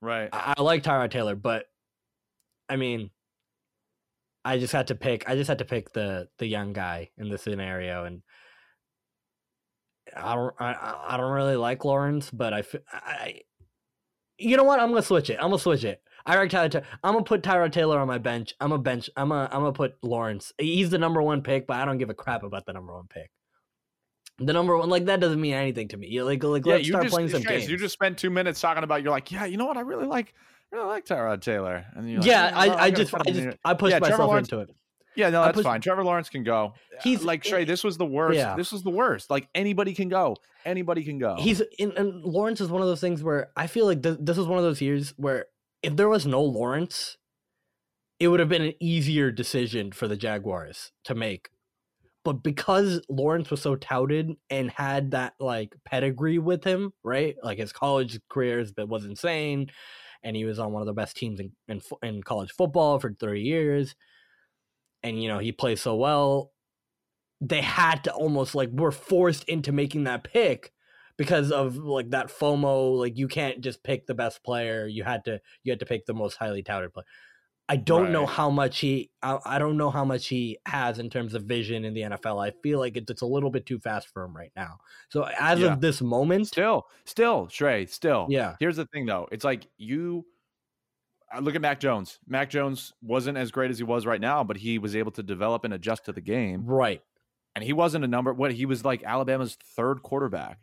A: Right.
B: I, I like Tyrod Taylor, but I mean, I just had to pick. I just had to pick the the young guy in the scenario, and I don't. I- I, I don't really like Lawrence, but I. You know what? I'm gonna switch it. I'm gonna switch it. I like Tyler. I'm gonna put Tyrod Taylor on my bench. I'm a bench. I'm a. I'm gonna put Lawrence. He's the number one pick, but I don't give a crap about the number one pick. The number one, like that, doesn't mean anything to me. Like, like
A: Yeah,
B: let's start
A: just,
B: playing some games.
A: you just spent two minutes talking about. You're like, yeah, you know what? I really like, really like Tyrod Taylor. And you're like,
B: yeah, I, I
A: gotta
B: just, I just. I pushed
A: Yeah,
B: myself
A: Lawrence-
B: into it.
A: Yeah, no, that's
B: push-
A: fine. Trevor Lawrence can go.
B: He's-
A: like Shrey. This was the worst.
B: Yeah.
A: This was the worst. Like anybody can go. Anybody can go.
B: He's in, and Lawrence is one of those things where I feel like th- this is one of those years where if there was no Lawrence, it would have been an easier decision for the Jaguars to make. But because Lawrence was so touted and had that like pedigree with him, right? Like his college career was insane, and he was on one of the best teams in in, in college football for thirty years, and you know he plays so well. They had to almost like were forced into making that pick because of like that FOMO. Like you can't just pick the best player. You had to you had to pick the most highly touted player. I don't know how much he. I, I don't know how much he has in terms of vision in the NFL. I feel like it's, it's a little bit too fast for him right now. So as
A: Yeah.
B: of this moment,
A: still, still, Shrey, still.
B: yeah,
A: Here's the thing, though. It's like you I look at Mac Jones. Mac Jones wasn't as great as he was right now, but he was able to develop and adjust to the game.
B: right.
A: And he wasn't a number. What he was like Alabama's third quarterback.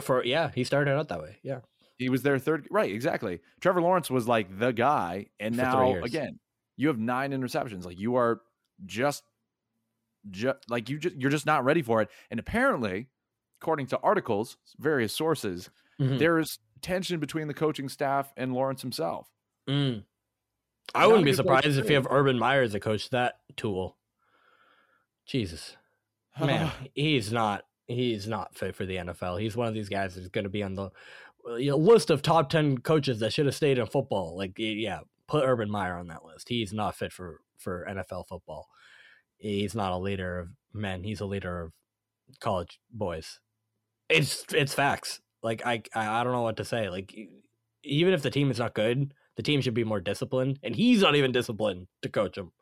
B: For yeah, he started out that way. Yeah,
A: He was their third. Right, exactly. Trevor Lawrence was like the guy, and
B: For
A: now again, you have nine interceptions. Like you are just, just like you just you're just not ready for it. And apparently, according to articles, various sources,
B: Mhm.
A: there's tension between the coaching staff and Lawrence himself.
B: Mm. I wouldn't be
A: good place to
B: surprised if you have Urban Meyer as a coach. That tool, Jesus, man, he's not. He's not fit for the NFL. He's one of these guys that's going to be on the Uh, you know, list of top ten coaches that should have stayed in football. Like, yeah, put Urban Meyer on that list. He's not fit for for NFL football. He's not a leader of men. He's a leader of college boys. It's it's facts. Like I I don't know what to say. Like even if the team is not good, the team should be more disciplined, and he's not even disciplined to coach them.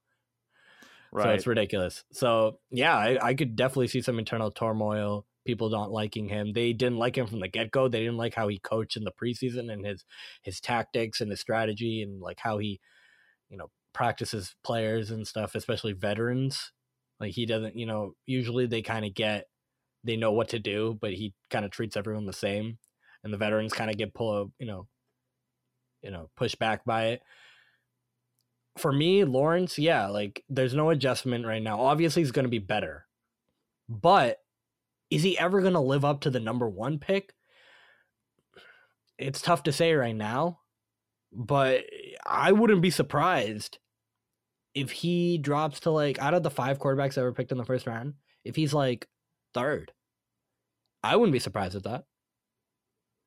B: So it's ridiculous. So yeah, I, I could definitely see some internal turmoil. People not liking him. They didn't like him from the get go. They didn't like how he coached in the preseason and his his tactics and his strategy and like how he, you know, practices players and stuff, especially veterans. Like he doesn't, you know, usually they kind of get they know what to do, but he kind of treats everyone the same. And the veterans kind of get pull, you know, you know, pushed back by it for me, Lawrence, yeah, like there's no adjustment right now. Obviously, he's going to be better, but is he ever going to live up to the number one pick? It's tough to say right now, but I wouldn't be surprised if he drops to like out of the five quarterbacks ever picked in the first round, if he's like third. I wouldn't be surprised at that.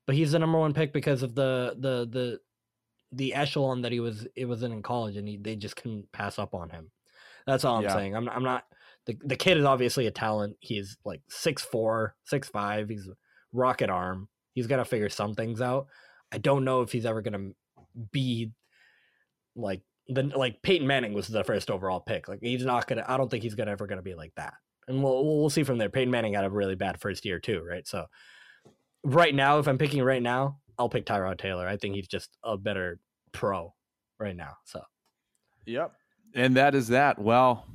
B: But he's the number one pick because of the the the the echelon that he was it was in in college, and he, they just couldn't pass up on him. That's all I'm
A: Yeah.
B: saying. I'm I'm not the the kid is obviously a talent. He's like six four, six five. He's rocket arm. He's got to figure some things out. I don't know if he's ever gonna be like the like Peyton Manning was the first overall pick. Like he's not gonna. I don't think he's gonna ever gonna be like that. And we'll we'll see from there. Peyton Manning had a really bad first year too, right? So right now, if I'm picking right now, I'll pick Tyrod Taylor. I think he's just a better pro right now. So
A: Yep. And that is that. Well,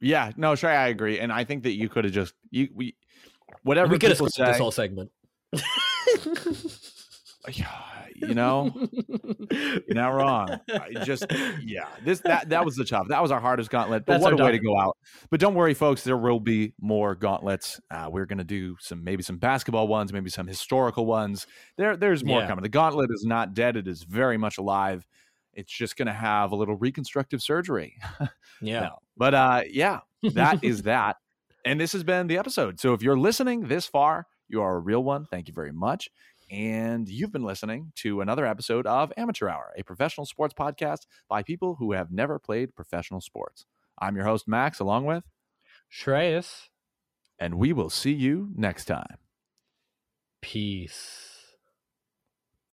A: yeah, no, Shrey, I agree. And I think that you could have just you we whatever
B: we could have skipped this whole segment.
A: you know, you're not wrong. I just yeah, this that that was the tough. That was our hardest gauntlet. But
B: That's
A: what a way to go out. But don't worry, folks. There will be more gauntlets. Uh, we're gonna do some maybe some basketball ones, maybe some historical ones. There there's more
B: Yeah.
A: coming. The gauntlet is not dead. It is very much alive. It's just gonna have a little reconstructive surgery.
B: Yeah.
A: No. But uh yeah, that is that. And this has been the episode. So if you're listening this far, you are a real one. Thank you very much. And you've been listening to another episode of Amateur Hour, a professional sports podcast by people who have never played professional sports. I'm your host, Max, along with,
B: Shreyas.
A: and we will see you next time.
B: Peace.